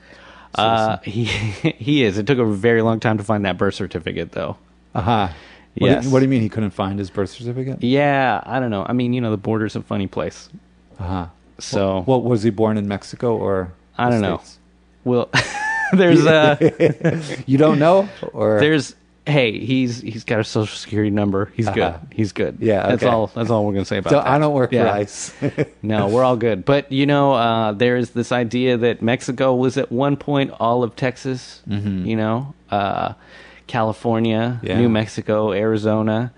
Uh, he he is. It took a very long time to find that birth certificate, though. Uh huh. What, Yes. do, what do you mean he couldn't find his birth certificate? Yeah, I don't know. I mean, you know, the border's a funny place. Uh huh. So, Well, was he born in Mexico or? I don't know. Well, there's uh You don't know, or there's hey, he's he's got a social security number. He's good. Uh-huh. He's good. Yeah, that's all. That's all we're gonna say about so that. I don't work for ICE. No, we're all good. But you know, uh, there's this idea that Mexico was at one point all of Texas. You know, uh, California, Yeah. New Mexico, Arizona.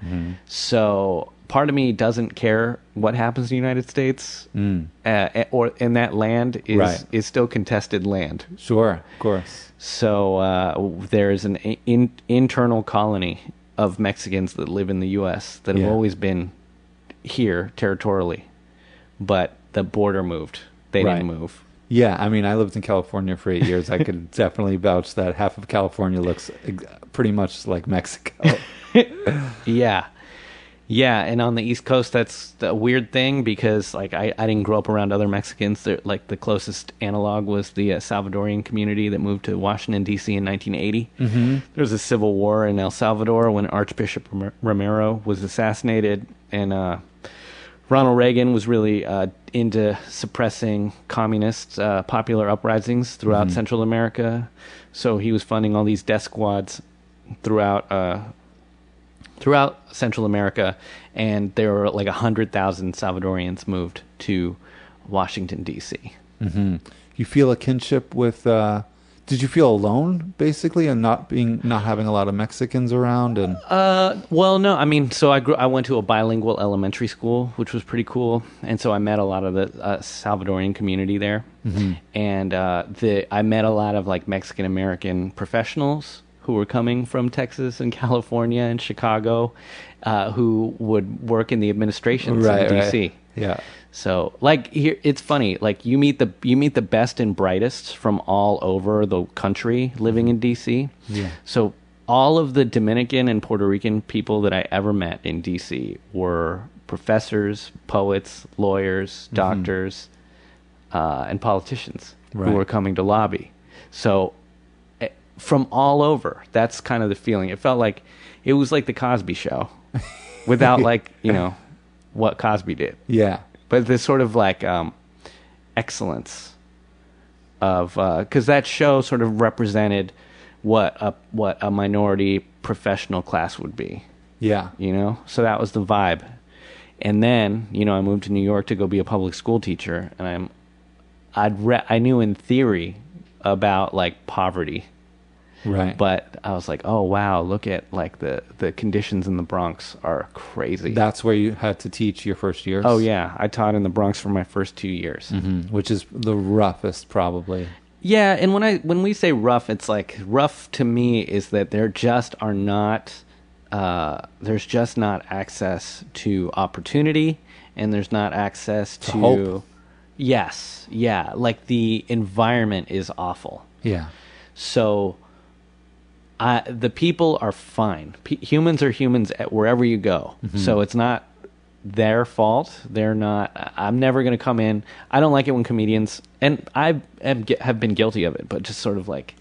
So part of me doesn't care what happens in the United States, uh, or in that land is Right. is still contested land. sure, of course. So uh, there's an in, internal colony of Mexicans that live in the U.S. that have always been here territorially, but the border moved. They Right. didn't move. Yeah, I mean, I lived in California for eight years. I could definitely vouch that half of California looks pretty much like Mexico. Yeah. Yeah, and on the East Coast, that's a weird thing because, like, I, I didn't grow up around other Mexicans. They're, like, the closest analog was the uh, Salvadorian community that moved to Washington, D.C. in 1980. Mm-hmm. There was a civil war in El Salvador when Archbishop Romero was assassinated, and uh, Ronald Reagan was really uh, into suppressing communist uh, popular uprisings throughout Central America. So he was funding all these death squads throughout uh, throughout Central America, and there were like a hundred thousand Salvadorians moved to Washington D.C. you feel a kinship with. Uh, did you feel alone, basically, and not being not having a lot of Mexicans around? And Uh, well, no, I mean, so I grew. I went to a bilingual elementary school, which was pretty cool, and so I met a lot of the uh, Salvadorian community there, and uh, the I met a lot of like Mexican American professionals who were coming from Texas and California and Chicago, uh, who would work in the administrations right, in right. D.C. yeah, So, like here, it's funny. Like you meet the you meet the best and brightest from all over the country living in DC. Yeah. So all of the Dominican and Puerto Rican people that I ever met in DC were professors, poets, lawyers, doctors, uh, and politicians Right. who were coming to lobby. So from all over, that's kind of the feeling. It felt like it was like the Cosby Show, without like you know what Cosby did yeah, but this sort of like um, excellence of because that show sort of represented what a what a minority professional class would be, yeah, you know. So that was the vibe. And then you know I moved to New York to go be a public school teacher, and I'm I'd re- I knew in theory about like poverty Right. But I was like, oh wow, look at like the the conditions in the Bronx are crazy. That's where you had to teach your first years. oh yeah, I taught in the Bronx for my first two years. Mhm. which is the roughest, probably. Yeah, and when I when we say rough, it's like rough to me is that there just are not uh, there's just not access to opportunity, and there's not access to, hope. yes, yeah, like the environment is awful. Yeah. So, I the people are fine. P- humans are humans at wherever you go. So it's not their fault. They're not. I'm never going to come in. I don't like it when comedians and I have, have been guilty of it, but just sort of like,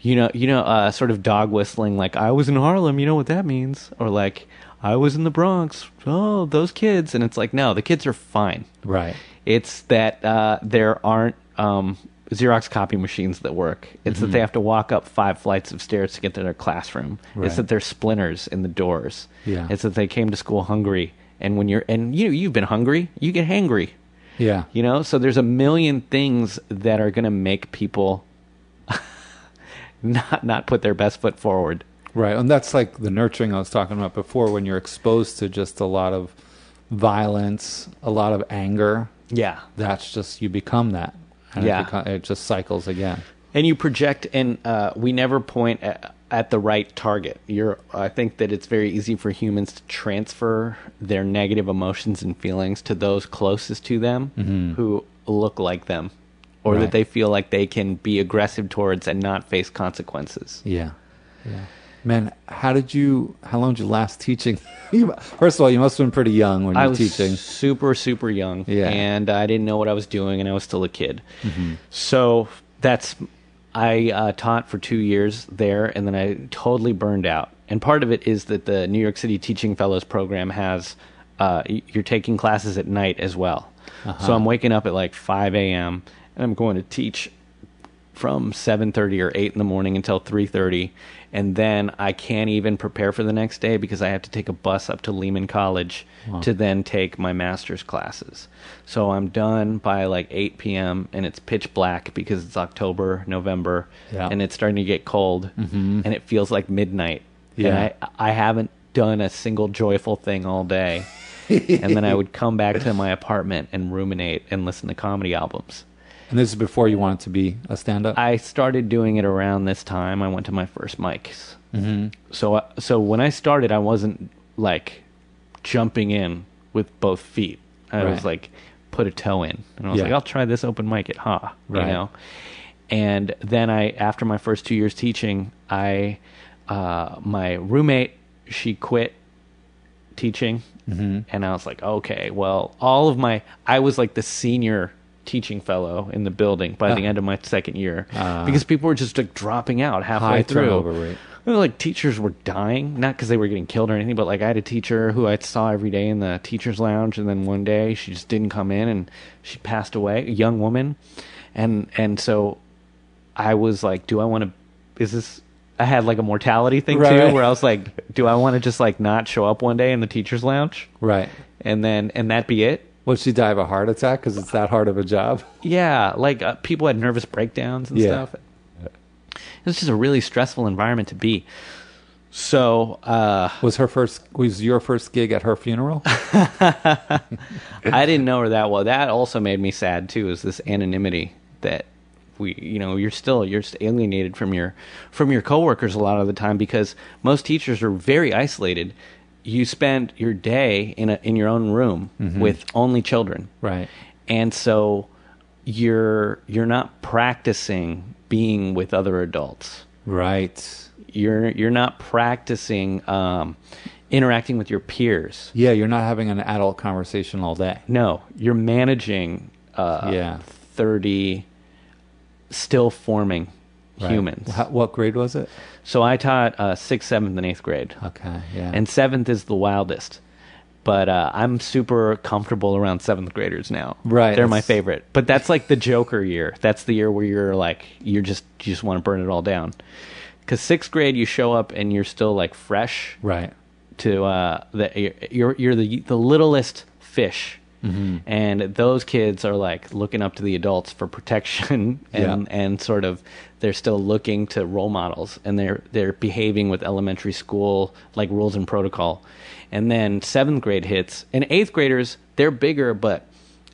you know, you know, uh, sort of dog whistling. Like I was in Harlem. You know what that means? Or like I was in the Bronx. Oh, those kids. And it's like no, the kids are fine. Right. It's that uh, there aren't um, Xerox copy machines that work. It's that they mm-hmm. have to walk up five flights of stairs to get to their classroom. Right. It's that there's splinters in the doors. Yeah. It's that they came to school hungry, and when you're and you you've been hungry, you get hangry. Yeah. You know, so there's a million things that are going to make people not not put their best foot forward. Right. And that's like the nurturing I was talking about before when you're exposed to just a lot of violence, a lot of anger. Yeah. That's just, you become that. And Yeah. It, it just cycles again. and you project and uh, we never point at, at the right target you're i think that it's very easy for humans to transfer their negative emotions and feelings to those closest to them who look like them or Right. that they feel like they can be aggressive towards and not face consequences Yeah. Yeah. Man, how did you, how long did you last teaching? First of all, you must have been pretty young when you I were was teaching. super, super young, Yeah. and I didn't know what I was doing, and I was still a kid. So that's I uh, taught for two years there, and then I totally burned out. And part of it is that the New York City Teaching Fellows program has uh, you're taking classes at night as well. So I'm waking up at like 5 a.m. and I'm going to teach from 7:30 or 8 in the morning until 3:30 and then I can't even prepare for the next day because I have to take a bus up to Lehman College to then take my master's classes. So I'm done by like 8 p.m. and it's pitch black because it's October, November Yeah. and it's starting to get cold mm-hmm. and it feels like midnight. Yeah. And I I haven't done a single joyful thing all day. and then I would come back to my apartment and ruminate and listen to comedy albums. And this is before you wanted to be a stand up? I started doing it around this time. I went to my first mics. Mm-hmm. So, so when I started, I wasn't like jumping in with both feet. I Right. was like, put a toe in, and I was Yeah. like, I'll try this open mic at Ha, Right. you know. And then I, after my first two years teaching, I, uh, my roommate, she quit teaching, Mm-hmm. and I was like, okay, well, all of my, I was like the senior teaching fellow in the building by the Ah. end of my second year Ah. because people were just like dropping out halfway High through. turnover rate. You know, like teachers were dying, not because they were getting killed or anything, but like I had a teacher who I saw every day in the teachers' lounge, and then one day she just didn't come in, and she passed away, a young woman, and and so I was like, do I want to? Is this? I had like a mortality thing Right, too, where I was like, do I want to just like not show up one day in the teachers' lounge, Right. and then and that be it? Would she die of a heart attack because it's that hard of a job? Yeah, like uh, people had nervous breakdowns and Yeah. stuff. It was just a really stressful environment to be. So uh, Was her first, was your first gig at her funeral? I didn't know her that well. That also made me sad too. Is this anonymity that we, you know, you're still you're just alienated from your from your coworkers a lot of the time because most teachers are very isolated. You spend your day in a in your own room with only children, right. and so you're you're not practicing being with other adults. Right. You're you're not practicing um, interacting with your peers. Yeah, you're not having an adult conversation all day. No, you're managing uh, Yeah. thirty still forming Right. humans. How, what grade was it? So I taught uh, sixth, seventh, and eighth grade, Okay, yeah. and seventh is the wildest. But uh, I'm super comfortable around seventh graders now. Right, they're my favorite. But that's like the Joker year. That's the year where you're like you're just you just want to burn it all down. Because sixth grade, you show up and you're still like fresh right. to uh, the you're you're the the littlest fish and those kids are like looking up to the adults for protection and Yeah. and sort of they're still looking to role models and they're they're behaving with elementary school like rules and protocol and then seventh grade hits and eighth graders they're bigger but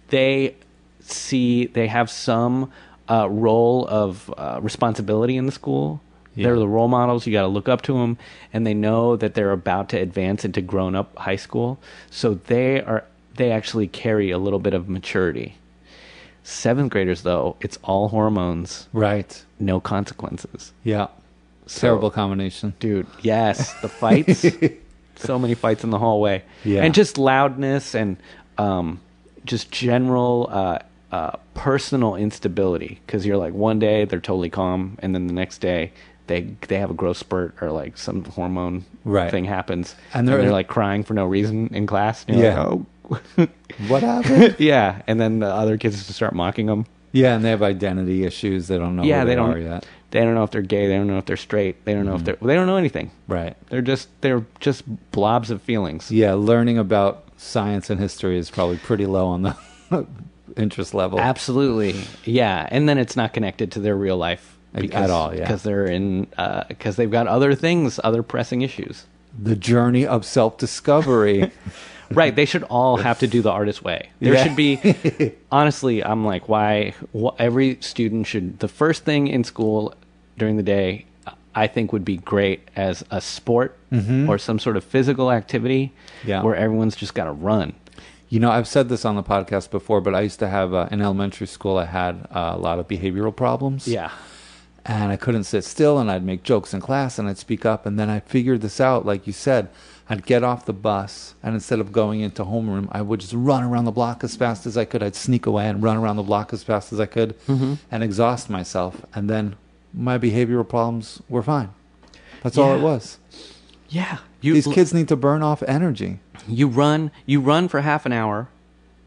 they see they have some uh, role of uh, responsibility in the school Yeah. they're the role models you got to look up to them and they know that they're about to advance into grown up high school so they are they actually carry a little bit of maturity seventh graders though it's all hormones Right. no consequences Yeah. Terrible combination. dude yes the fights so many fights in the hallway Yeah. and just loudness and um, just general uh, uh, personal instability because you're like one day they're totally calm and then the next day they they have a growth spurt or like some hormone Right. thing happens And and they're- they're, like crying for no reason in class Yeah. like, oh What happened? yeah and then the other kids just start mocking them yeah, and they have identity issues. They don't know yeah they they, don't are yet. they don't know if they're gay they don't know if they're straight they don't know if mm-hmm. they're they don't know anything Right. they're just they're just blobs of feelings Yeah, learning about science and history is probably pretty low on the interest level. Absolutely, yeah. And then it's not connected to their real life At all, yeah. because they're in uh, because they've got other things, other pressing issues. the journey of self-discovery. Right? They should all have to do the artist way. There Yeah. should be. honestly, I'm like, why? wh- every student should. The first thing in school during the day, I think, would be great as a sport or some sort of physical activity Mm-hmm. Yeah. where everyone's just got to run. You know, I've said this on the podcast before, but I used to have uh, in elementary school. I had uh, a lot of behavioral problems. Yeah. And I couldn't sit still, and I'd make jokes in class, and I'd speak up, and then I figured this out, like you said. I'd get off the bus, and instead of going into homeroom, I would just run around the block as fast as I could. I'd sneak away and run around the block as fast as I could, Mm-hmm. and exhaust myself, and then my behavioral problems were fine. That's all it was. Yeah. You, These kids need to burn off energy. you run you run for half an hour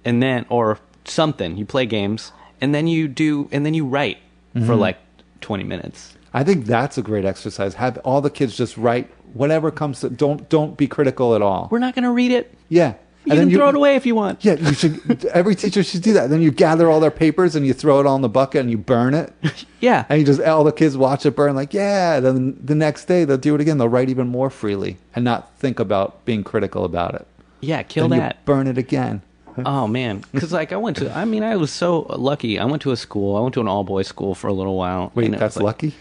and then or something you play games and then you do and then you write Mm-hmm. for like 20 minutes I think that's a great exercise. Have all the kids just write whatever comes. To, don't don't be critical at all. we're not going to read it Yeah, you can throw it away if you want Yeah, you should. Every teacher should do that. Then you gather all their papers and you throw it all in the bucket and you burn it, yeah and you just all the kids watch it burn. Like, yeah. Then the next day they'll do it again. They'll write even more freely and not think about being critical about it. yeah kill Then you that burn it again. oh man because like i went to i mean i was so lucky i went to a school i went to an all-boys school for a little while Wait, that's like- lucky.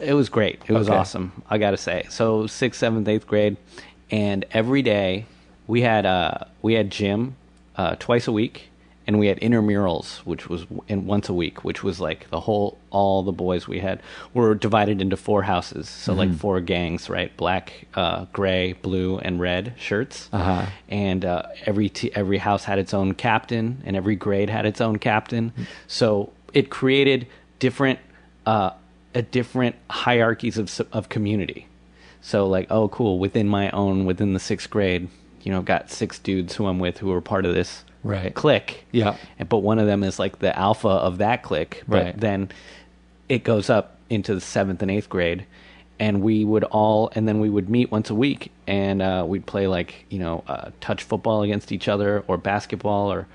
It was great. It was Okay. awesome. I got to say. So sixth, seventh, eighth grade, and every day we had uh we had gym uh, twice a week, and we had intramurals, which was in once a week, which was like the whole all the boys we had were divided into four houses, so like four gangs, right? Black, uh, gray, blue, and red shirts, Uh-huh. and uh, every t- every house had its own captain, and every grade had its own captain. So it created different uh, a different hierarchies of of community. So like, oh, cool. Within my own, within the sixth grade, you know, I've got six dudes who I'm with who are part of this Right. click. Yeah. And- But one of them is like the alpha of that click. But Right. then it goes up into the seventh and eighth grade. And we would all, and then we would meet once a week, and uh, we'd play like you know, uh, touch football against each other, or basketball, or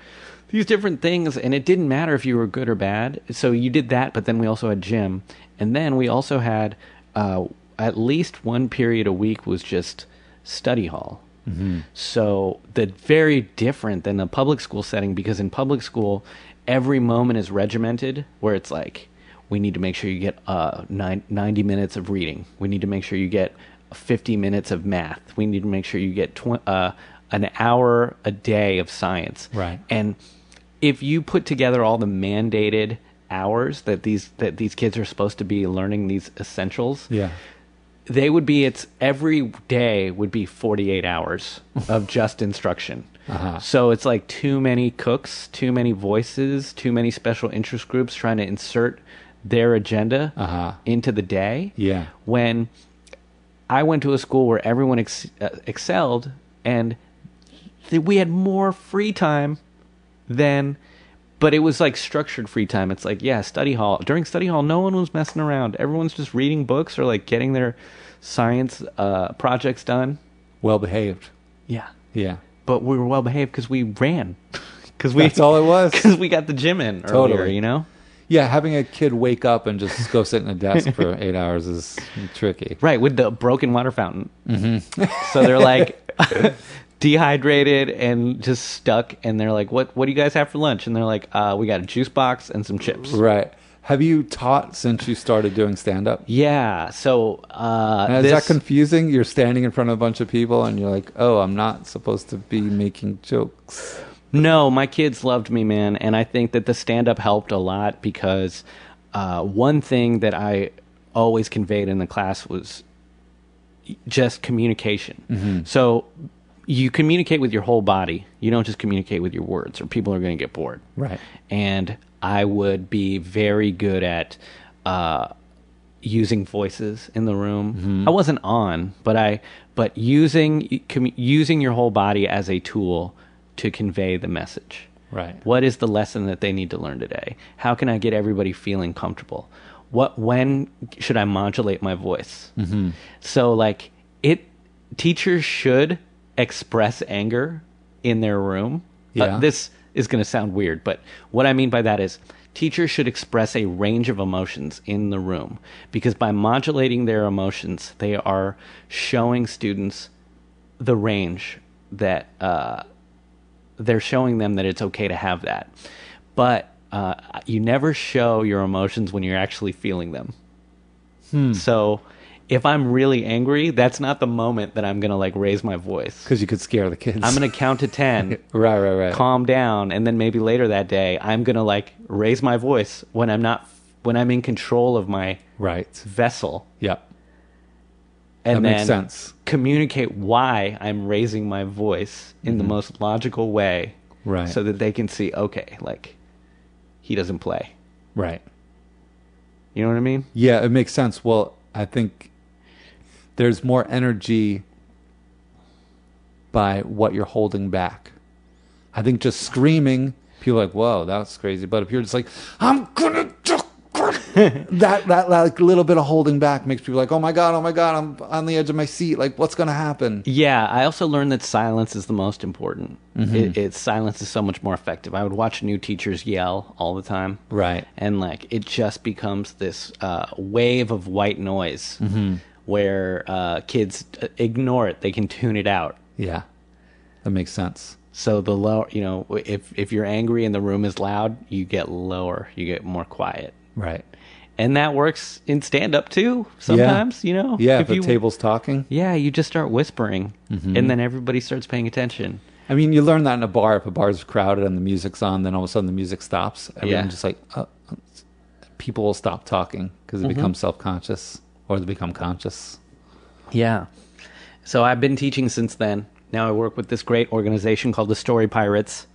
these different things. And it didn't matter if you were good or bad. So you did that, but then we also had gym, and then we also had uh, at least one period a week was just study hall. So the very different than the public school setting because in public school, every moment is regimented where it's like we need to make sure you get uh, nine, 90 minutes of reading. We need to make sure you get 50 minutes of math. We need to make sure you get tw- uh, an hour a day of science. Right. And if you put together all the mandated hours that these that these kids are supposed to be learning these essentials, Yeah. They would be it's every day would be 48 hours of just instruction Uh-huh. so it's like too many cooks too many voices too many special interest groups trying to insert their agenda Uh-huh. into the day Yeah. when i went to a school where everyone ex- uh, excelled and th- we had more free time than but it was like structured free time it's like yeah study hall during study hall no one was messing around everyone's just reading books or like getting their science uh, projects done Well behaved. yeah Yeah. but we were well behaved because we ran because we That's all it was. because we got the gym in earlier. Totally. You know. Yeah, having a kid wake up and just go sit in a desk for eight hours is tricky. Right, with the broken water fountain. Mm-hmm. so they're like dehydrated and just stuck, and they're like, "What? What do you guys have for lunch?" And they're like, uh, "We got a juice box and some chips." Right. Have you taught since you started doing stand up? Yeah. So uh, Is this, that confusing? You're standing in front of a bunch of people and you're like, oh, I'm not supposed to be making jokes. No, my kids loved me, man, and I think that the stand up helped a lot because uh, one thing that I always conveyed in the class was just communication. So you communicate with your whole body. You don't just communicate with your words, or people are going to get bored. Right. And I would be very good at uh, using voices in the room. I wasn't on, but I but using commu- using your whole body as a tool to convey the message. Right. What is the lesson that they need to learn today? How can I get everybody feeling comfortable? What when should I modulate my voice? Mm-hmm. So like it, teachers should express anger in their room. Uh, this is going to sound weird, but what I mean by that is teachers should express a range of emotions in the room because by modulating their emotions, they are showing students the range that uh, they're showing them that it's okay to have that. But uh, you never show your emotions when you're actually feeling them. So if I'm really angry, that's not the moment that I'm going to like raise my voice. Because you could scare the kids. I'm going to count to 10, Right, right, right. calm down, and then maybe later that day, I'm going to like raise my voice when I'm not, when I'm in control of my Right. vessel. Yep. And That then makes sense. communicate why I'm raising my voice in the most logical way Mm-hmm. Right. so that they can see, okay, like he doesn't play. Right. You know what I mean? Yeah, it makes sense. Well, I think there's more energy by what you're holding back. I think just screaming, people are like, "Whoa, that's crazy." But if you're just like, "I'm gonna," just that that like little bit of holding back makes people like, "Oh my god, oh my god, I'm on the edge of my seat. Like, what's gonna happen?" Yeah, I also learned that silence is the most important. It, it silence is so much more effective. I would watch new teachers yell all the time, Right. and like it just becomes this uh, wave of white noise where uh, kids uh, ignore it. They can tune it out. Yeah, that makes sense. So the lower, you know, if if you're angry and the room is loud, you get lower, you get more quiet, Right. and that works in stand up too. Sometimes, you know, Yeah, if if the you, table's talking. yeah, you just start whispering, Mm-hmm. and then everybody starts paying attention. I mean, you learn that in a bar. If a bar's crowded and the music's on, then all of a sudden the music stops. Everyone's Yeah. just like, uh, people will stop talking because they becomes self conscious or to become conscious. Yeah. So I've been teaching since then. Now I work with this great organization called the Story Pirates,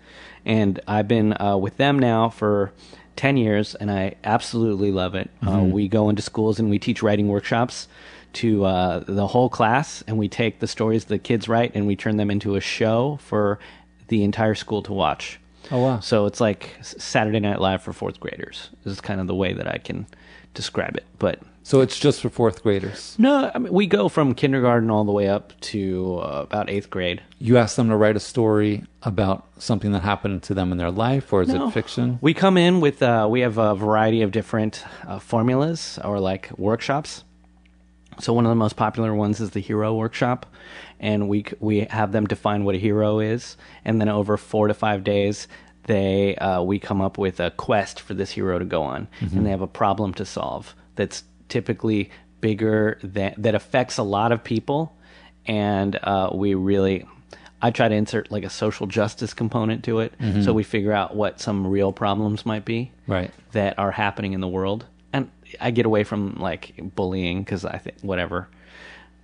and I've been uh, with them now for 10 years, and I absolutely love it. Uh, we go into schools and we teach writing workshops to uh, the whole class, and we take the stories the kids write and we turn them into a show for the entire school to watch. Oh, wow. So it's like Saturday Night Live for fourth graders. This is kind of the way that I can describe it. But So it's just for fourth graders. no, I mean, we go from kindergarten all the way up to uh, about eighth grade. You ask them to write a story about something that happened to them in their life, or is No. it fiction? We come in with uh, we have a variety of different uh, formulas or like workshops. So one of the most popular ones is the hero workshop, and we we have them define what a hero is, and then over four to five days, they uh, we come up with a quest for this hero to go on, and they have a problem to solve that's typically bigger that that affects a lot of people, and uh, we really. I try to insert like a social justice component to it, so we figure out what some real problems might be Right. that are happening in the world. And I get away from like bullying because I think whatever,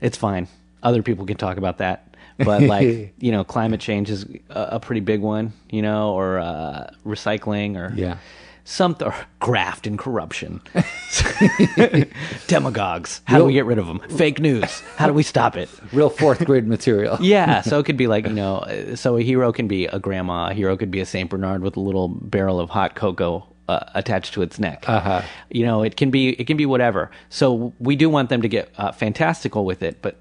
it's fine. Other people can talk about that. But like you know, climate change is a, a pretty big one. You know, or uh, recycling, or Yeah. Something, graft and corruption. Demagogues. How do we get rid of them? Fake news. How do we stop it? Real fourth grade material. Yeah, so it could be like you know, so a hero can be a grandma. A hero could be a Saint Bernard with a little barrel of hot cocoa uh, attached to its neck. Uh-huh. You know, it can be it can be whatever. So we do want them to get uh, fantastical with it, but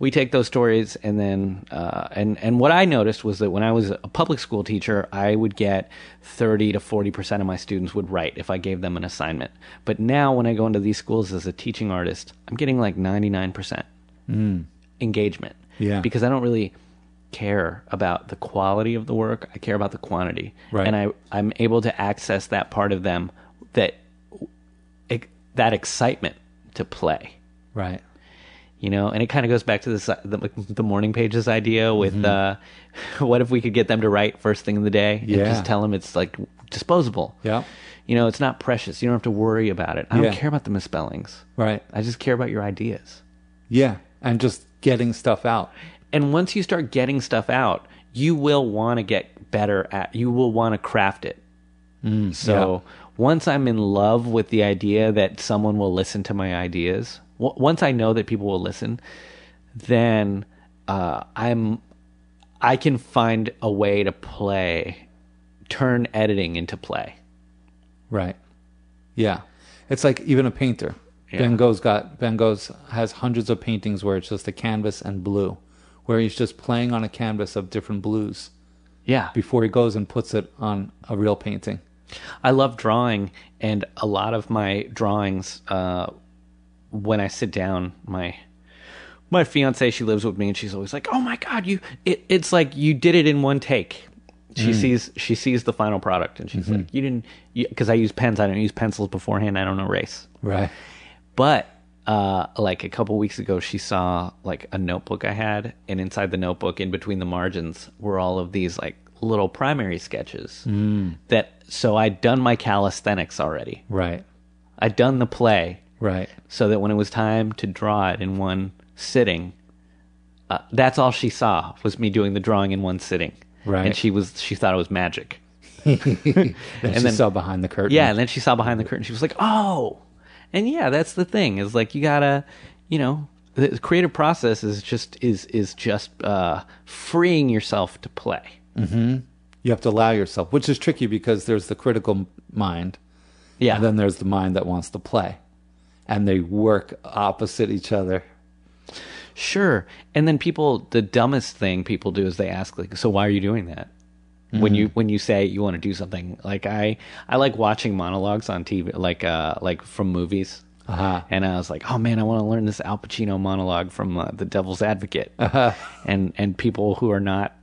we take those stories and then uh, and and what I noticed was that when I was a public school teacher, I would get thirty to forty percent of my students would write if I gave them an assignment. But now when I go into these schools as a teaching artist, I'm getting like ninety nine percent engagement. Yeah. because I don't really care about the quality of the work. I care about the quantity, Right. and I I'm able to access that part of them that that excitement to play Right. You know and it kind of goes back to this the, the morning pages idea with Mm-hmm. uh what if we could get them to write first thing in the day and Yeah. just tell them it's like disposable Yeah. you know it's not precious you don't have to worry about it i don't care about the misspellings Right. i just care about your ideas Yeah. And just getting stuff out. and once you start getting stuff out you will want to get better at you will want to craft it so once i'm in love with the idea that someone will listen to my ideas w- once i know that people will listen then uh, i'm i can find a way to play turn editing into play Right. Yeah. It's like even a painter. Yeah. Van Gogh's got Van Gogh's has hundreds of paintings where it's just a canvas and blue, where he's just playing on a canvas of different blues yeah before he goes and puts it on a real painting. I love drawing, and a lot of my drawings, uh, when I sit down, my my fiance she lives with me, and she's always like, "Oh my god, you!" It, it's like you did it in one take. She sees she sees the final product, and she's like, "You didn't," because I use pens. I don't use pencils beforehand. I don't erase. Right. But uh, like a couple weeks ago, she saw like a notebook I had, and inside the notebook, in between the margins, were all of these like little primary sketches. Mm. That so I'd done my calisthenics already. Right. I'd done the play, Right. so that when it was time to draw it in one sitting, uh, that's all she saw was me doing the drawing in one sitting. Right. and she was she thought it was magic. Then she then- saw behind the curtain. Yeah, and then she saw behind the curtain. She was like, "Oh," and yeah, that's the thing. Is like you gotta, you know, the creative process is just is is just uh, freeing yourself to play. You have to allow yourself, which is tricky because there's the critical mind, Yeah, and then there's the mind that wants to play, and they work opposite each other. sure. And then people, the dumbest thing people do is they ask like, "So why are you doing that?" When you when you say you want to do something, like I I like watching monologues on TV, like uh like from movies. Uh-huh. And I was like, oh man, I want to learn this Al Pacino monologue from uh, The Devil's Advocate. Uh-huh. And and people who are not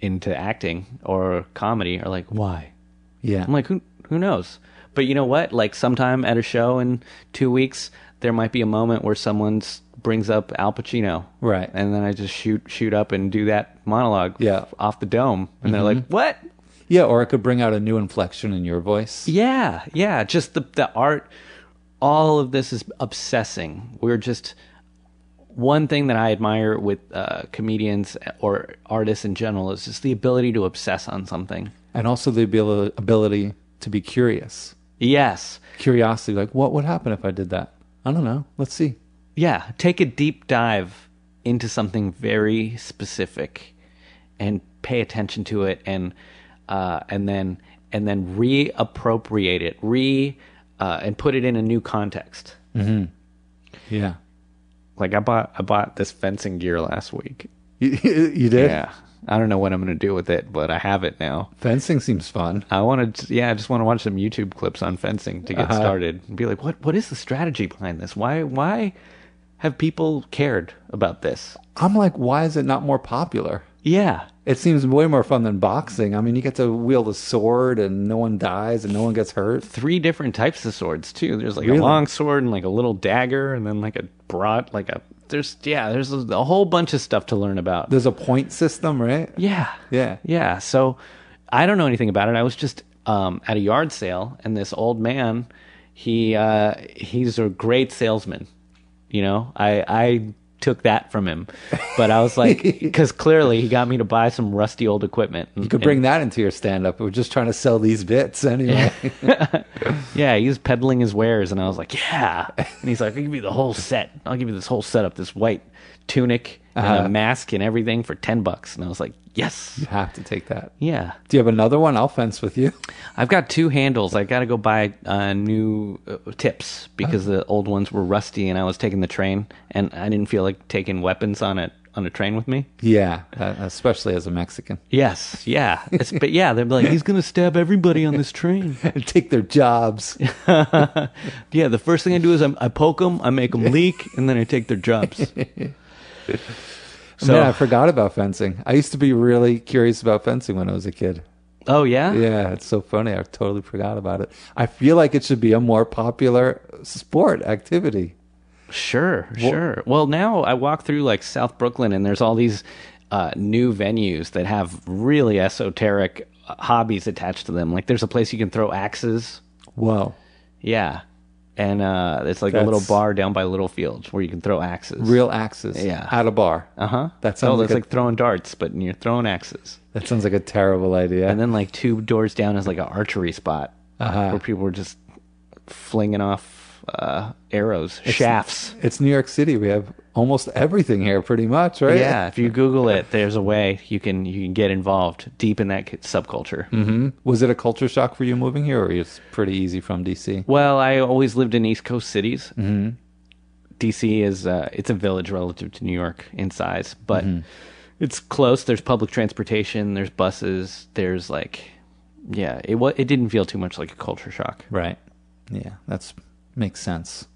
into acting or comedy are like, why? Yeah. I'm like, who who knows? But you know what? Like sometime at a show in two weeks, there might be a moment where someone brings up Al Pacino, Right. And then I just shoot shoot up and do that monologue, Yeah. Mm-hmm. off the dome, and they're like, what? yeah, or it could bring out a new inflection in your voice. Yeah, yeah. Just the the art. All of this is obsessing. We're just one thing that I admire with uh, comedians or artists in general is just the ability to obsess on something. And also the abil- ability to be curious. Yes. Curiosity, like, what would happen if I did that? I don't know. Let's see. Yeah. Take a deep dive into something very specific and pay attention to it and uh, and then and then reappropriate it, re uh, and put it in a new context. Mm-hmm. Yeah. Like I bought I bought this fencing gear last week. You, you did? Yeah. I don't know what I'm going to do with it, but I have it now. Fencing seems fun. I wanted to, yeah, I just want to watch some YouTube clips on fencing to get Uh-huh. started and be like, what what is the strategy behind this? Why why have people cared about this? I'm like, why is it not more popular? Yeah. It seems way more fun than boxing. I mean, you get to wield a sword and no one dies and no one gets hurt. Three different types of swords too. There's like Really? a long sword and like a little dagger and then like a broad like a there's yeah, there's a, a whole bunch of stuff to learn about. There's a point system, right? Yeah. Yeah. Yeah. So I don't know anything about it. I was just um, at a yard sale, and this old man, he uh, he's a great salesman. You know, I I took that from him, but I was like, because clearly he got me to buy some rusty old equipment. You could bring that into your stand up. We're just trying to sell these bits anyway. Yeah, he was peddling his wares, and I was like, yeah. And he's like, I'll give you the whole set. I'll give you this whole setup, this white tunic and Uh-huh. a mask and everything for ten bucks, and I was like, yes, You have to take that. yeah. Do you have another one? I'll fence with you. I've got two handles. I got to go buy uh, new uh, tips because the old ones were rusty, and I was taking the train, and I didn't feel like taking weapons on it on a train with me. Yeah, uh, especially as a Mexican. Yes, yeah, it's, but yeah, they're like, he's gonna stab everybody on this train. And take their jobs. Yeah, the first thing I do is I, I poke them, I make them leak, and then I take their jobs. So, Man, I forgot about fencing. I used to be really curious about fencing when I was a kid. oh yeah, Yeah, it's so funny. I totally forgot about it. I feel like it should be a more popular sport activity. Sure, sure. Well, now I walk through like South Brooklyn, and there's all these uh, new venues that have really esoteric uh, hobbies attached to them. Like, there's a place you can throw axes. Whoa. Yeah, and uh, it's like a little bar down by Littlefield where you can throw axes. Real axes. Yeah. At a bar. Uh huh. That sounds oh, like that's a- like throwing darts, but you're throwing axes. That sounds like a terrible idea. And then like two doors down is like an archery spot Uh-huh. where people were just flinging off uh, arrows, shafts. it's New York City. We have almost everything here, pretty much, right? Yeah, if you Google it, there's a way you can you can get involved deep in that subculture. hmm Was it a culture shock for you moving here, or it's pretty easy from DC? Well, I always lived in East Coast cities. Mm-hmm. DC is uh, it's a village relative to New York in size, but it's close. There's public transportation. There's buses. There's like, yeah, it it didn't feel too much like a culture shock. Right. Yeah, that's makes sense.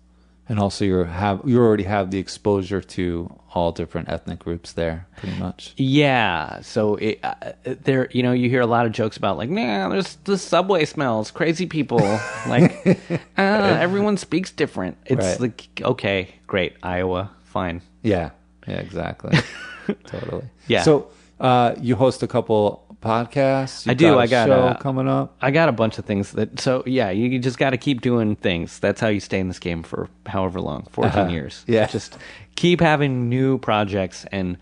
And also, you have you already have the exposure to all different ethnic groups there, pretty much. Yeah, so it, uh, there, you know, you hear a lot of jokes about like, nah, there's the subway smells, crazy people, like, uh, everyone speaks different. It's Right. like, okay, great, Iowa, fine. Yeah. Yeah. Exactly. totally. Yeah. So, uh, you host a couple podcasts. I You've do, a I got, show uh, coming up. I got a bunch of things that, so yeah, you, you just got to keep doing things. That's how you stay in this game for however long, 14 Uh-huh. years. Yeah. Just keep having new projects. And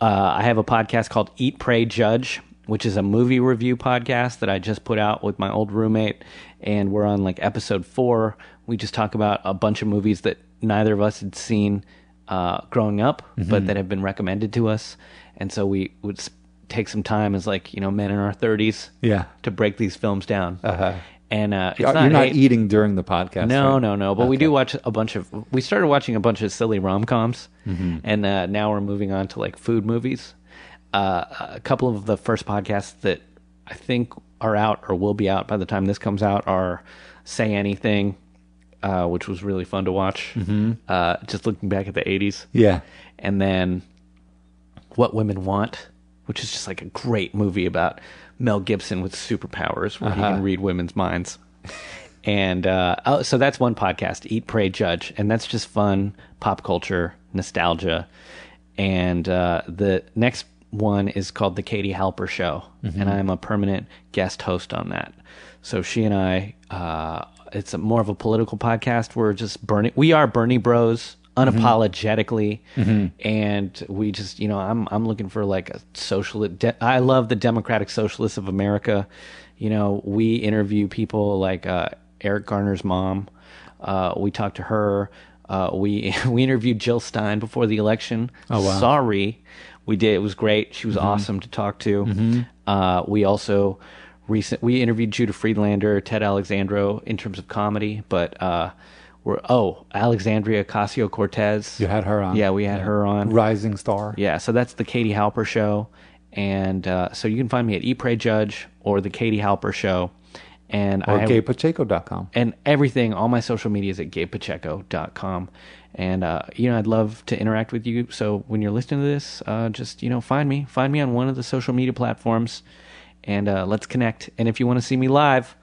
uh, I have a podcast called Eat, Pray, Judge, which is a movie review podcast that I just put out with my old roommate. And we're on like episode four. We just talk about a bunch of movies that neither of us had seen uh, growing up, Mm-hmm. but that have been recommended to us. And so we would take some time as like, you know, men in our 30s Yeah. to break these films down. Uh-huh. And uh, it's You're not, not hate- eating during the podcast. No, right? no, no. But we do watch a bunch of. We started watching a bunch of silly rom coms, and uh, now we're moving on to like food movies. Uh, a couple of the first podcasts that I think are out or will be out by the time this comes out are "Say Anything," uh, which was really fun to watch. Mm-hmm. Uh, just looking back at the '80s, Yeah. and then What Women Want, which is just like a great movie about Mel Gibson with superpowers where he Uh-huh. can read women's minds. And uh, oh, so that's one podcast, Eat, Pray, Judge, and that's just fun pop culture nostalgia. And uh, the next one is called the Katie Halper Show, and I'm a permanent guest host on that. So she and I, uh, it's a, more of a political podcast. We're just Bernie. We are Bernie Bros unapologetically, and we just, you know, I'm I'm looking for like a social. De- I love the Democratic Socialists of America. You know, we interview people like uh, Eric Garner's mom. Uh, we talked to her. Uh, we we interviewed Jill Stein before the election. Oh, wow. Sorry, we did. It was great. She was awesome to talk to. Uh, we also recent we interviewed Judah Friedlander, Ted Alexandro in terms of comedy, but uh, we're oh Alexandria Ocasio Cortez. You had her on. Yeah, we had her on. Rising star. Yeah, so that's the Katie Halper show, and uh, so you can find me at Eat Pray Judge or the Katie Halper show, and Or I have, gabepacheco.com. and everything. All my social media is at gabepacheco.com. And, uh, you know, I'd love to interact with you. So when you're listening to this, uh, just, you know, find me. Find me on one of the social media platforms and uh, let's connect. And if you want to see me live,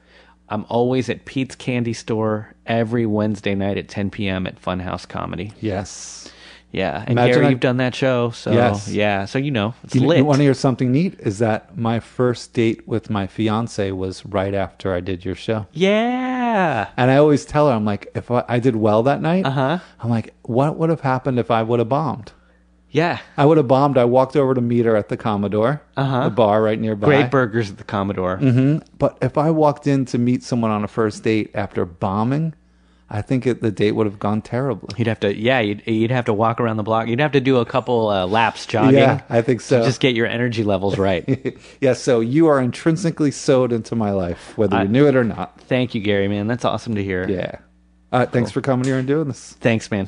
I'm always at Pete's Candy Store every Wednesday night at 10 p.m. at Funhouse Comedy. Yes. Yeah. And Imagine Gary, I- you've done that show. So, Yes. yeah. So, you know, it's You, lit. you want to hear something neat? Is that my first date with my fiance was right after I did your show. yeah. And I always tell her, I'm like, if I, I did well that night, Uh-huh. I'm like, what would have happened if I would have bombed? Yeah. I would have bombed. I walked over to meet her at the Commodore, Uh-huh. the bar right nearby. Great burgers at the Commodore. hmm But if I walked in to meet someone on a first date after bombing, I think it, the date would have gone terribly. You'd have to, yeah, you'd, you'd have to walk around the block. You'd have to do a couple uh, laps jogging. Yeah, I think so. to just get your energy levels right. yeah, so you are intrinsically sewed into my life, whether I- you knew it or not. Thank you, Gary, man. That's awesome to hear. Yeah. Uh, thanks for coming here and doing this. Thanks, man.